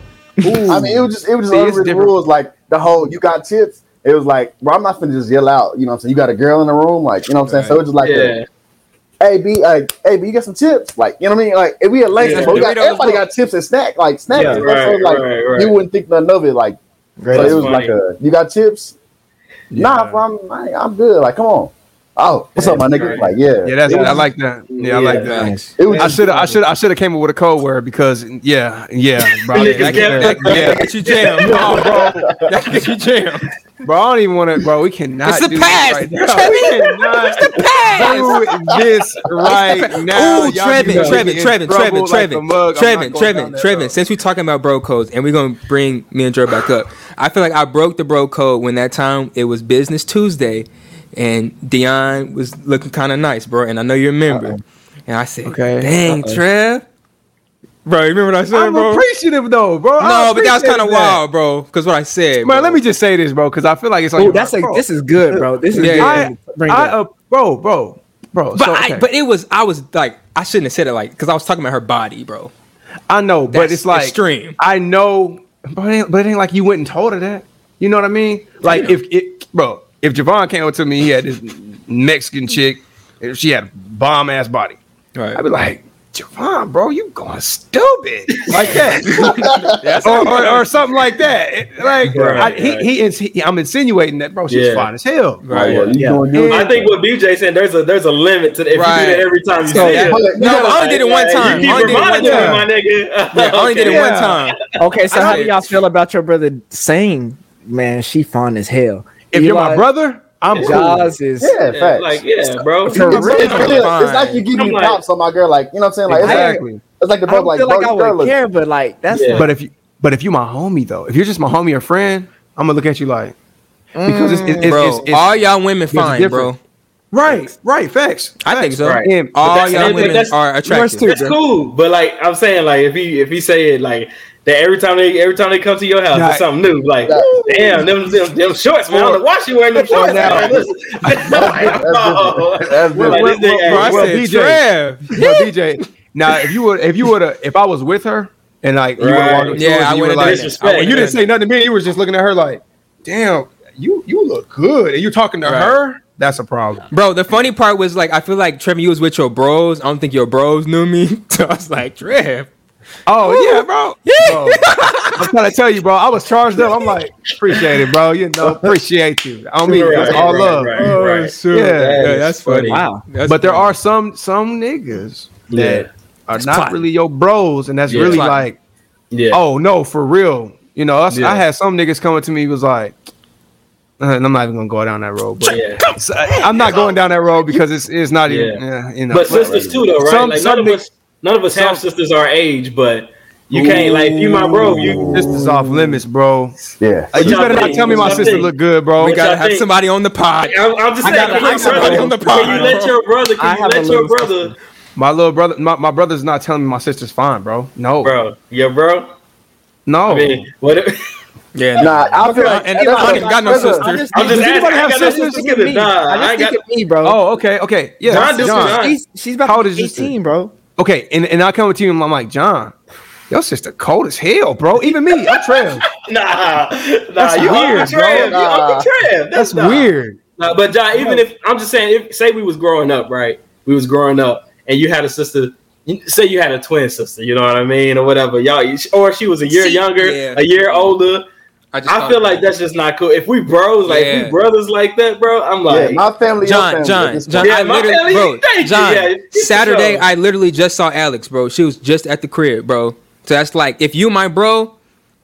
I mean, it was just it was just See, it's unwritten different. rules. Like the whole you got tips. It was like, bro, I'm not finna just yell out. You know what I'm saying? You got a girl in the room, like you know what I'm saying. So it was just like, Yeah. a, hey B, like hey B, you got some tips, like you know what I mean? Like if we had Langston, Yeah. but we got Doritos everybody got tips and snack, like snacks. Yeah, you so like right, right. you wouldn't think nothing of it. Like so it was funny. like a, you got tips? Nah, bro, I'm, I, I'm good. Like come on. Oh, what's up, my nigga? right. Like yeah, Yeah, that's It was- I like that. Yeah, I like that. Thanks. It was I should I should I should have came up with a code word because yeah yeah bro Niggas that, that- That yeah get you jammed. Oh, bro. That get you jammed. bro I don't even want to bro we cannot It's the do past. this right now. Trevin. We cannot do this right now Ooh, Trevin, Trevin, Trevin, Trevin, like Trevin, Trevin, not going down Trevin, Trevin. Since we're talking about bro codes, and we're gonna bring me and Joe back up, I feel like I broke the bro code when that time it was Business Tuesday, and Dion was looking kind of nice, bro. And I know you remember. And I said, Okay. "Dang, Uh-oh. Trev." Bro, you remember what I said, I'm bro? appreciative though bro I no, but that was kind of wild, bro. Because what I said, man bro. let me just say this bro because I feel like it's like that's like this is good, bro. This is Yeah, good. yeah. to Bring I up. uh, bro bro bro But so, I, but it was I was like I shouldn't have said it like because I was talking about her body, bro. I know, but it's like extreme. I know, but it, ain't, but it ain't like you went and told her that. You know what I mean? Like if it, bro, if Javon came up to me, he had this Mexican chick, if she had a bomb ass body, Right. I'd be like, Javon, bro, you going stupid like that, or, or, or something like that. Like Right, I, he, right. he, ins- he, I'm insinuating that, bro. She's Yeah. fine as hell. Right, Yeah. well, you Yeah. I think what BJ said there's a there's a limit to if you Right. do that every time you So, see yeah. it. Hold on, No, I only did it one time. You I only keep it reminding me, my nigga. Yeah, I only did it Okay. one time. Okay, so I how do y'all feel about your brother saying, man, she fine as hell? If you're my brother, I'm cool. Jaws is Yeah, Yeah, facts. like yeah, bro. It's, For it's, real. it's, it's, it's like you give me like- props on my girl, like you know what I'm saying? Like it's like, Exactly. it's like the I bro, don't like feel bro, like I your girl would look- care, but like that's Yeah. But if you but if you my homie though, if you're just my homie or friend, I'm gonna look at you like because it's, it's, mm. it's, Bro, it's, it's all y'all women fine, bro. right, right, facts. I think so. Right. And- All y'all women that's- are attractive. too. That's cool, but like I'm saying, like if he if he say it like that every time they every time they come to your house, Nah. it's something new. Like Nah. damn, them, them them shorts, man. I don't know why she wearing them shorts. Nah. Like, listen. Like, oh. That's Well, like, this nigga- Bro, Well, said, BJ. Trev. Well, DJ, now if you would if you would have if I was with her and like you would have walked Right. up Yeah, her I you were would've like, done Disrespect. and you didn't say nothing to me, you were just looking at her like, damn, you you look good, and you talking to Right. her, that's a problem. Bro, the funny part was like I feel like Trevor, you was with your bros. I don't think your bros knew me. So I was like, Trev. Oh yeah, bro. Bro, I'm trying to tell you, bro. I was charged up. I'm like, appreciate it, bro. You know, appreciate you. I mean, Right, it's all right, love. right, Oh, right. shoot. Yeah, That yeah, that's funny. Wow. That's but there funny. are some some niggas that Yeah. are It's not plotting. really your bros, and that's Yeah. really Plotting. like, Yeah. oh no, for real. You know, us- Yeah. I had some niggas coming to me was like, uh, and I'm not even gonna go down that road, but yeah. I'm not going down that road because it's it's not even, Yeah. yeah, you know. But sisters too, though, right? Some- like some none of us, none of us have some- sisters our age, but you can't like you my bro, you this is off limits, bro. Yeah. Uh, you y'all better not tell me What my sister think? look good, bro. we gotta y'all have think? somebody on the pod. I'm, I'm just I saying, gotta can have somebody on the pod. can you pod, let your brother? I Can you let your little brother, My little brother, my, my brother's not telling me my sister's fine, bro. No, bro? Your bro? no. I mean, what? if- Yeah. Nah, I feel like and that's I don't got no that's sister. I'm just, I'm just Does asking. anybody I have got no sisters? sisters think of me. Nah, I I just ain't think got. of me, bro. Oh, okay, okay, yeah, John John. John. She's, she's about How to old is be your sister? 18, bro. Okay, and, and I come to you and I'm like, John, your sister cold as hell, bro. Even me, I'm Trev. Nah, nah, That's you weird, Uncle Trev. bro. You Uncle Nah. Trev. That's nah. weird. Nah, but John, even if I'm just saying, if say we was growing up, right? We was growing up, and you had a sister. Say you had a twin sister, you know what I mean, or whatever. Y'all, or she was a year See, younger, yeah. a year older. Just I feel like that's just not cool. If we bros, like Yeah. we brothers like that, bro, I'm Yeah, like, my family, your John, family, John, John, point. Yeah, I my literally, family- bro, John, yeah, Saturday. I literally just saw Alex, bro. She was just at the crib, bro. So that's like, if you my bro,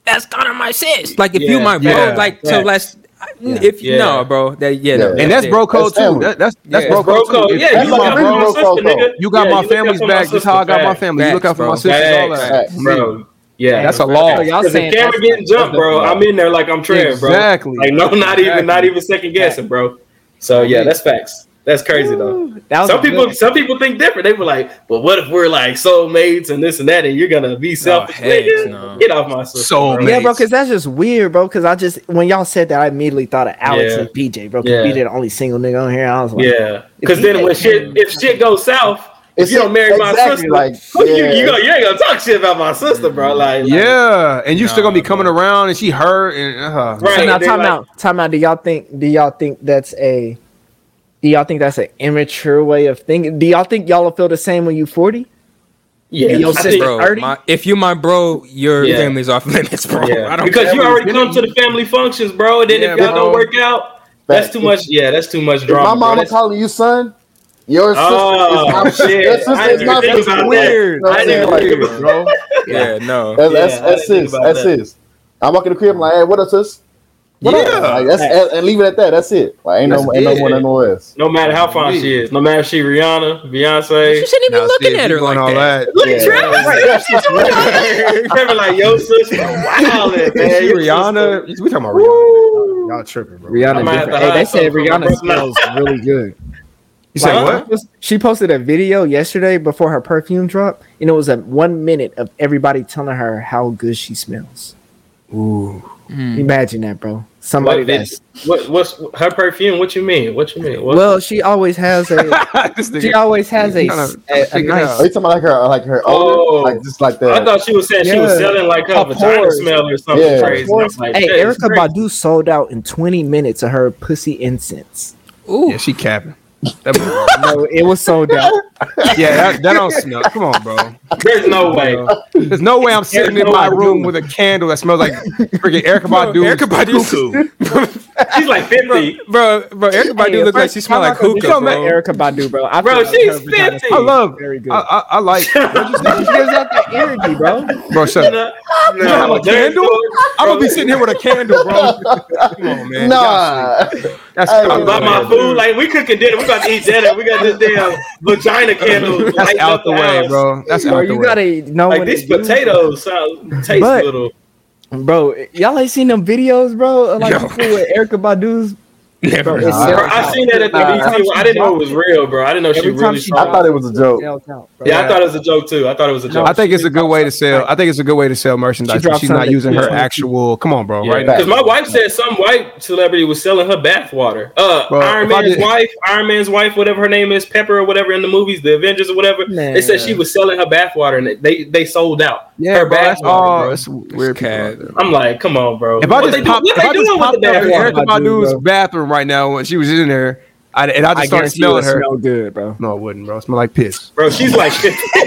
that's kind of my sis. Like, if you my bro, yeah, like, so facts. let's, if Yeah. no, bro, that yeah, no, And that's bro code That's too. That, that's that's Yeah, bro it's bro code too. Yeah, you that's my bro code. sister. You got Yeah, my you family's back. That's how I got my facts. family. You look out for my Facts, sisters, all Facts, that. Bro. Yeah, That's a law. So y'all Because saying if camera getting jumped, bro, I'm in there like I'm Trev, bro. Exactly. Like no, not even, not even second guessing, bro. So yeah, that's facts. That's crazy though. That Some people, good- some people think different. They were like, "But what if we're like soulmates and this and that, and you're gonna be selfish?" heck Nigga, no. Get off my sister, Soulmate. bro. Yeah, bro, because that's just weird, bro. Because I just when y'all said that, I immediately thought of Alex Yeah. and PJ, bro. 'cause Yeah. PJ the only single nigga on here. I was like, Yeah, because then when shit, if shit goes south, if you don't marry my sister, like, who you, yeah. you, go, you ain't gonna talk shit about my sister, bro. Like, like, Yeah, and you still gonna be Nah, coming around, and she hurt, and uh, Right. So now, they time like- out, time out. Do y'all think? Do y'all think that's a? Do y'all think that's an immature way of thinking? Do y'all think y'all will feel the same when you forty? yeah, Yo, I bro. 30? My, if you my bro, your Yeah. family's off limits, bro. Yeah, I don't because you already come to the family functions, bro. And then Yeah, if y'all bro. don't work out, that's too much. Yeah, that's too much If drama. my bro. mama That's- calling you son, your sister Oh, is my shit. Your sister I is didn't my think sister. about weird. know I didn't saying? think Like, about bro. Yeah, no. That's Yeah, that's that's sis. That's that. sis. I'm walking the crib. I'm like, hey, what up, sis? What up? Yeah. Like, that's and, and leave it at that. That's it. Like, ain't no That's ain't no it. more, no more else. No matter how fine she is, no matter if she Rihanna, Beyonce. You shouldn't even Now, looking see, at her like all that. Look at Yeah. Trevor. Right. Trevor like, yo, sis, you wildin', man. She Rihanna? We talking about Rihanna? Y'all tripping, bro. Rihanna might have different. to Hey, they said something from my Rihanna smells really good. You said Like, what? She posted a video yesterday before her perfume drop, and it was a one minute of everybody telling her how good she smells. Ooh. Hmm. Imagine that, bro. Somebody What, that's what what's her perfume? What you mean? What you mean? What? well, she always has a she always has a, Tryna- a, tryna a figure it nice. Are you talking about like her like her Oh. odor? Like just like I thought she was saying she was selling like her Her vagina pores. smell or something Yeah. crazy. I'm like, Hey, shit, it's Erykah crazy. Badu sold out in 20 minutes of her pussy incense. Ooh, Yeah, she capping. No, it was sold out. Yeah, that, that don't smell. Come on, bro. There's no way. There's no way I'm sitting in no my way. room with a candle that smells like freaking Erykah Badu. Erykah Badu. She's like 50. bro, bro, Erykah Badu Hey, look like she smell I'm like not gonna hookah, talk about bro. Erykah Badu, bro. I Bro, she's 50. I love. Very good. I, I, I like. she gives out that energy, bro. Bro, shut up. No, have a candle? no- I'm gonna be sitting here with a candle, bro. Come on, man. Nah. That's I'm about my food. Like we cooking dinner. We about to eat dinner. We got this damn vagina candle. That's out up the way, house. bro. That's Bro, out the you way. gotta know Like these to do it. potatoes sound taste But- a little. bro. Y'all ain't seen them videos, bro? Like Yo. people with Erykah Badu's. Never. Bro, it's Nah, I out. seen that at the Every BT. time I didn't know it was real, bro. I didn't know she Every time really. she. I thought it was a joke. Sales. Yeah, I thought it was a joke too. I thought it was a joke. I think it's a good way to sell. I think it's a good way to sell merchandise. She She's not using her actual. Come on, bro. Yeah, Right? because my wife said some white celebrity was selling her bathwater. Uh, Bro, Iron Man's did- wife, Iron Man's wife, whatever her name is, Pepper or whatever in the movies, the Avengers or whatever. They said she was selling her bathwater and they they sold out. Yeah, her bro. bath That's water, all. bro. It's weird. Cat. I'm like, come on, bro. If I just they, do, pop, what if I just doing with the up bath in water? Erykah Badu's bro. Bathroom right now when she was in there, I, and I just I started smelling her. smell good, bro. No, it wouldn't, bro. It smelled like piss. Bro, she's like 50. like,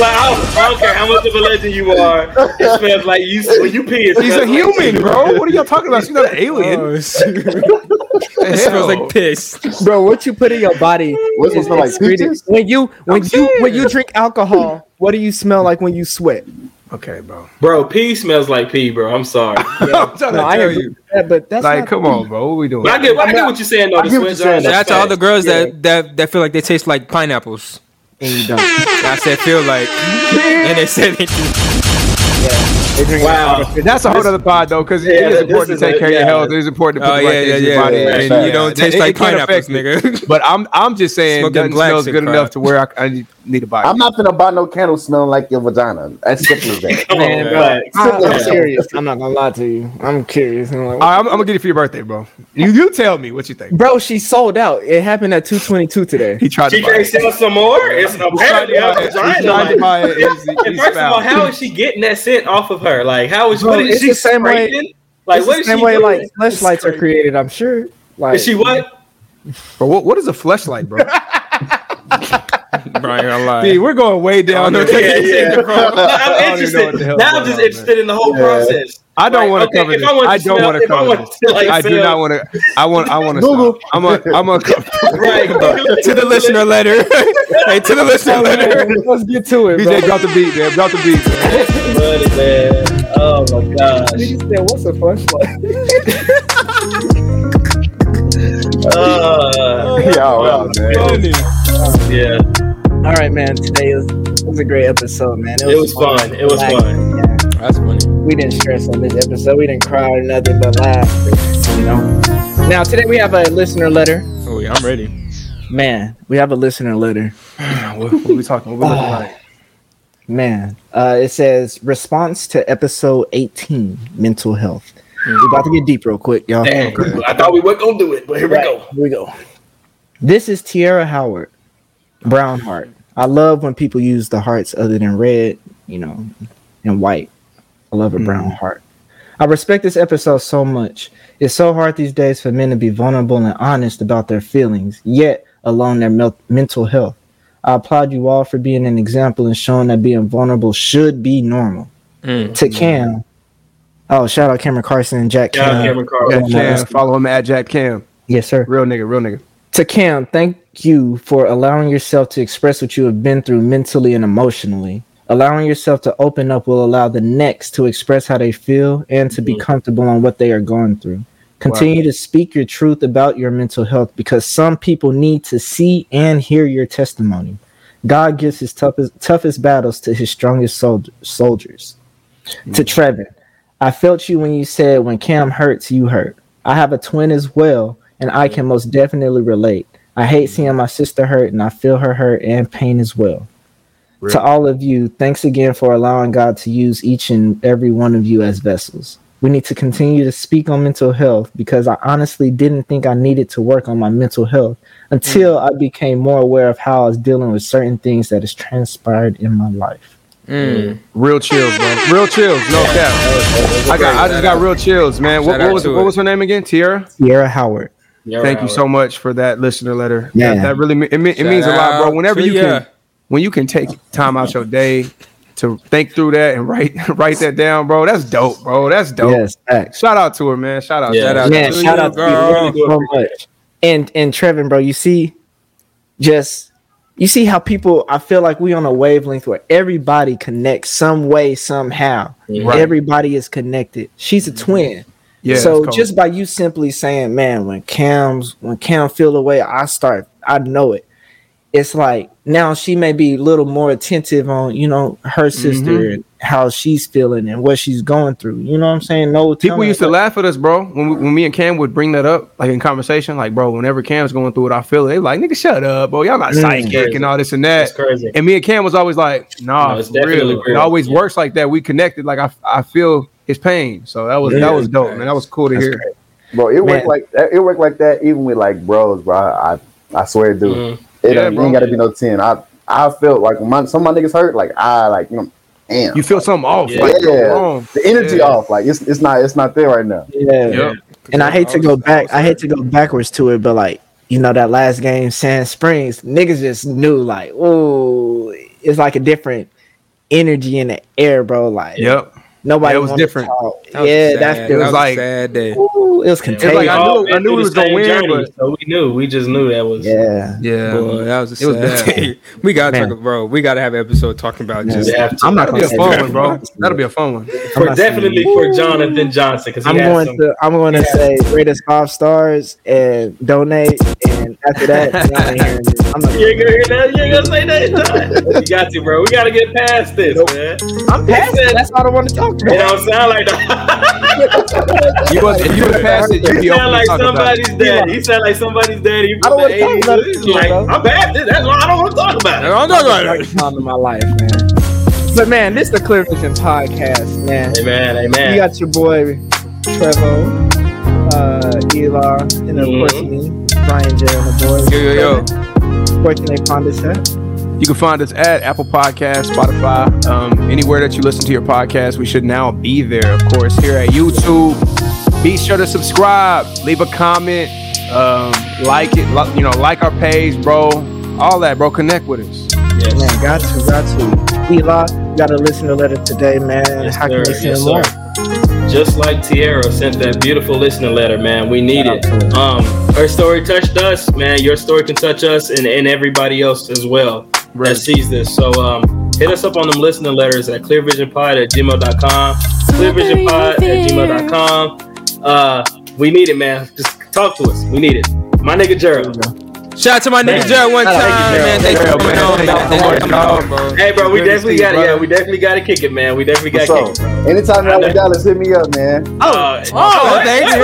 I don't, I don't care how much of a legend you are. It smells like you when you pee. She's smells a like human, bro. What are y'all talking about? She's not an alien. Oh, shit. it smells like piss. Bro, what you put in your body What's it is smell like? When you when I'm you when you drink alcohol, what do you smell like when you sweat? Okay, bro. Bro, pee smells like pee, bro. I'm sorry. I'm trying to No, I tell you. that, but that's Like, not come on, bro. What we doing? But I get, I get what you're saying, though. The what you're saying, jar, Shout out that's to all the facts. girls that, that that feel like they taste like pineapples. And you don't. I said feel like, and they said it. They drink Wow. That's a whole other pod though, because Yeah, it is important is to take a- care of your yeah. health. It is important to oh, put Oh the right yeah, things in your body. yeah, and, yeah. You don't it- taste it like can pineapples, nigga. But I'm I'm just saying Smoking smells good bro. enough to where I, I need a body. I'm not gonna buy no candle smelling like your vagina. That's simple as that. Man, on, bro, man. I, I'm curious. I'm not gonna lie to you. I'm curious. I'm like, All right, I'm, I'm gonna get it for your birthday, bro. You you tell me what you think. bro, she sold out. It happened at 222 today. He tried to She buy can't sell some more. It's apparently her He vagina. tried to Like, buy it. He's- and he's first of all, how is she getting that scent off of her? Like, how is Bro, what is it's she the same way- Like, It's what the same she way doing? like fleshlights are created. I'm sure. Like Is she what? Bro, what, what is a fleshlight, bro? Bro, I ain't gonna lie. See, we're going way down. There. Yeah, yeah. I don't I'm even know what the interested. Now I'm just on, interested in the whole Yeah. process. I don't Like, want to okay, cover if this. I I don't want to cover want this. to, like, I do not want to. I want. I want to Google. stop. I'm a. I'm a. Right. to the listener letter. hey, to the listener letter. Let's get to it. BJ, drop the beat, man. Drop the beat. Man. Buddy, man. Oh my gosh. Nigga said, "What's the flashlight?" Uh, Y'all out, man. yeah, All right, man. Today was, was a great episode, man. it was fun. It was fun. Yeah. That's funny. We didn't stress on this episode. We didn't cry or nothing but laugh. You know. Now today we have a listener letter. Oh yeah, I'm ready. Man, we have a listener letter. what, what are we talking? What we looking like? Man, uh, it says response to episode 18, mental health. We're about to get deep real quick, y'all. Dang, I thought we weren't gonna do it, but here we go. Here we go. This is Tierra Howard, brown heart. I love when people use the hearts other than red, you know, and white. I love a brown heart. I respect this episode so much. It's so hard these days for men to be vulnerable and honest about their feelings, yet alone their mel- mental health. I applaud you all for being an example and showing that being vulnerable should be normal. Mm. To Cam, oh, shout out Cameron Carson and Jack Shout out Cam. Cameron Carr. Jack Cam. Follow him at Jack Cam. Yes, sir. Real nigga. Real nigga. to Cam, thank you for allowing yourself to express what you have been through mentally and emotionally. Allowing yourself to open up will allow the next to express how they feel and to be Mhm. comfortable on what they are going through. Continue to speak your truth about your mental health because some people need to see and hear your testimony. God gives his toughest toughest battles to his strongest sol- soldiers. To mm. Trevin, I felt you when you said when Cam hurts, you hurt. I have a twin as well, and I can most definitely relate. I hate mm. seeing my sister hurt, and I feel her hurt and pain as well. To all of you, thanks again for allowing God to use each and every one of you as vessels. We need to continue to speak on mental health because I honestly didn't think I needed to work on my mental health until I became more aware of how I was dealing with certain things that has transpired in my life. Mm. Real chills, bro. Real chills. No cap. I got. I just got real chills, man. What, what was what was her name again? Tiara. Sierra Howard. You're Thank you so much for that listener letter. Yeah. That, that really it, it means a lot, bro. out Whenever you ya. can, when you can take time out your day to think through that and write write that down, bro. That's dope, bro. That's dope. Yes, facts. Shout out to her, man. Shout out. Yeah. Shout out. Man, to shout you, out to girl. you so much. And and Trevin, bro, you see, just you see how people I feel like we on a wavelength where everybody connects some way, somehow. Mm-hmm. Right. Everybody is connected. She's a mm-hmm. twin. Yeah. so just by you simply saying, man, when Cam's when Cam feel the way I start, I know it. It's like now she may be a little more attentive on, you know, her sister Mhm. and how she's feeling and what she's going through. You know what I'm saying? No People used to laugh at us, bro. When, we, when me and Cam would bring that up, like in conversation, like, bro, whenever Cam's going through it, I feel it. They like, nigga, shut up, bro. Y'all not Mm. psychic and all this and That's that. crazy. And me and Cam was always like, nah, No, it's for real. real. It always Yeah. works like that. We connected. Like I, I feel his pain. So that was Yeah. that was dope, man. That was cool to That's hear. great. Bro, it Man. worked like that. It worked like that even with like bros, bro. I I, I swear it do. It Yeah, ain't, ain't gotta be no ten. I I felt like when my, some of my niggas hurt, like I like you know, damn. You feel something off, Yeah. like Yeah. the energy Yeah. off. Like it's it's not it's not there right now. Yeah. Yep. And I hate to go back. I hate to go backwards to it, but like you know that last game, Sand Springs, niggas just knew like, oh, it's like a different energy in the air, bro. Like, Yep. Nobody Yeah, it was wanted to different. talk. That was Yeah, sad. that's that it was was like- a sad day. Ooh, it was It's contagious. like I knew- I knew through we was gonna same win, journey, but- so we knew. We just knew that was. yeah. Yeah. Boy, that was a It was sad bad. day. We gotta Man. talk, bro. We gotta have an episode talking about Yeah. just. We have to. I'm not That'll be a Okay, fun one, bro. That'll be a fun one. for I'm not saying- definitely for Jonathan Johnson because I'm going to I'm going to say rate us five stars and donate, and after that, y'all ain't. I'm not. You ain't gonna hear that. You ain't gonna say that. You got to, bro. We gotta get past this, Nope. man. I'm past it. That's all I don't want to talk It don't sound like that. You was if you would pass it, you'd be open sound to like talk somebody's daddy. He sound like somebody's daddy. I don't wanna talk 80s. about it, like. I'm past it. That's why I don't want to talk about it. I don't know about Right it. time in my life, man. But man, this is the Clear Vision podcast, man. Amen. Amen. You got your boy Trevo, uh, Eli, and of Mhm. course me, Brian J. and the boys. Yo, yo, yo. Where can they find us at? You can find us at Apple Podcast, Spotify, um, anywhere that you listen to your podcast. We should now be there, of course, here at YouTube. Be sure to subscribe, leave a comment, um, like it, li- you know, like our page, bro. All that, bro. Connect with us. Yes. Man, got to, got to. Eli, you got a listener letter today, man. Yes, How can sir. they send Yes, more? Sir. Just like Tierra sent that beautiful listener letter, man. We need it. her. Um, her story touched us, man. Your story can touch us and, and everybody else as well that sees this. So um, hit us up on them listener letters at clearvisionpod at gmail.com. Clearvisionpod at gmail.com. Uh, we need it, man. Just talk to us. We need it. My nigga Gerald. Shout out to my nigga Man. Jared one Shout time, out man. Gerald. Thanks for Gerald, coming man. on, Thank man. you Thanks for coming on, bro. Hey, bro, we definitely got it. Yeah, we definitely got to kick it, man. We definitely got to kick it. anytime y'all I know. in Dallas, hit me up, man. Uh, Oh, thanks. we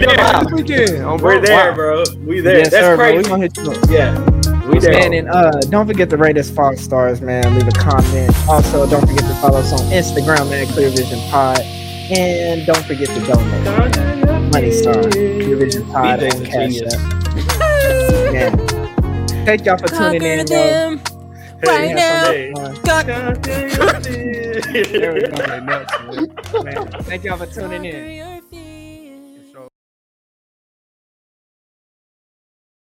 there. This weekend, oh, bro. We're there, bro. We there. Yes, That's sir, bro. We crazy. gonna hit you up. Yeah, we there. Man, and uh, don't forget to rate us five stars, man. Leave a comment. Also, don't forget to follow us on Instagram at Clear Vision Pod, and don't forget to donate. Money Star, Clear Vision Pod DJ's on a Cash genius. App. Man, thank y'all for tuning in, yo. them right now. Hey. There we go. Thank y'all for tuning in.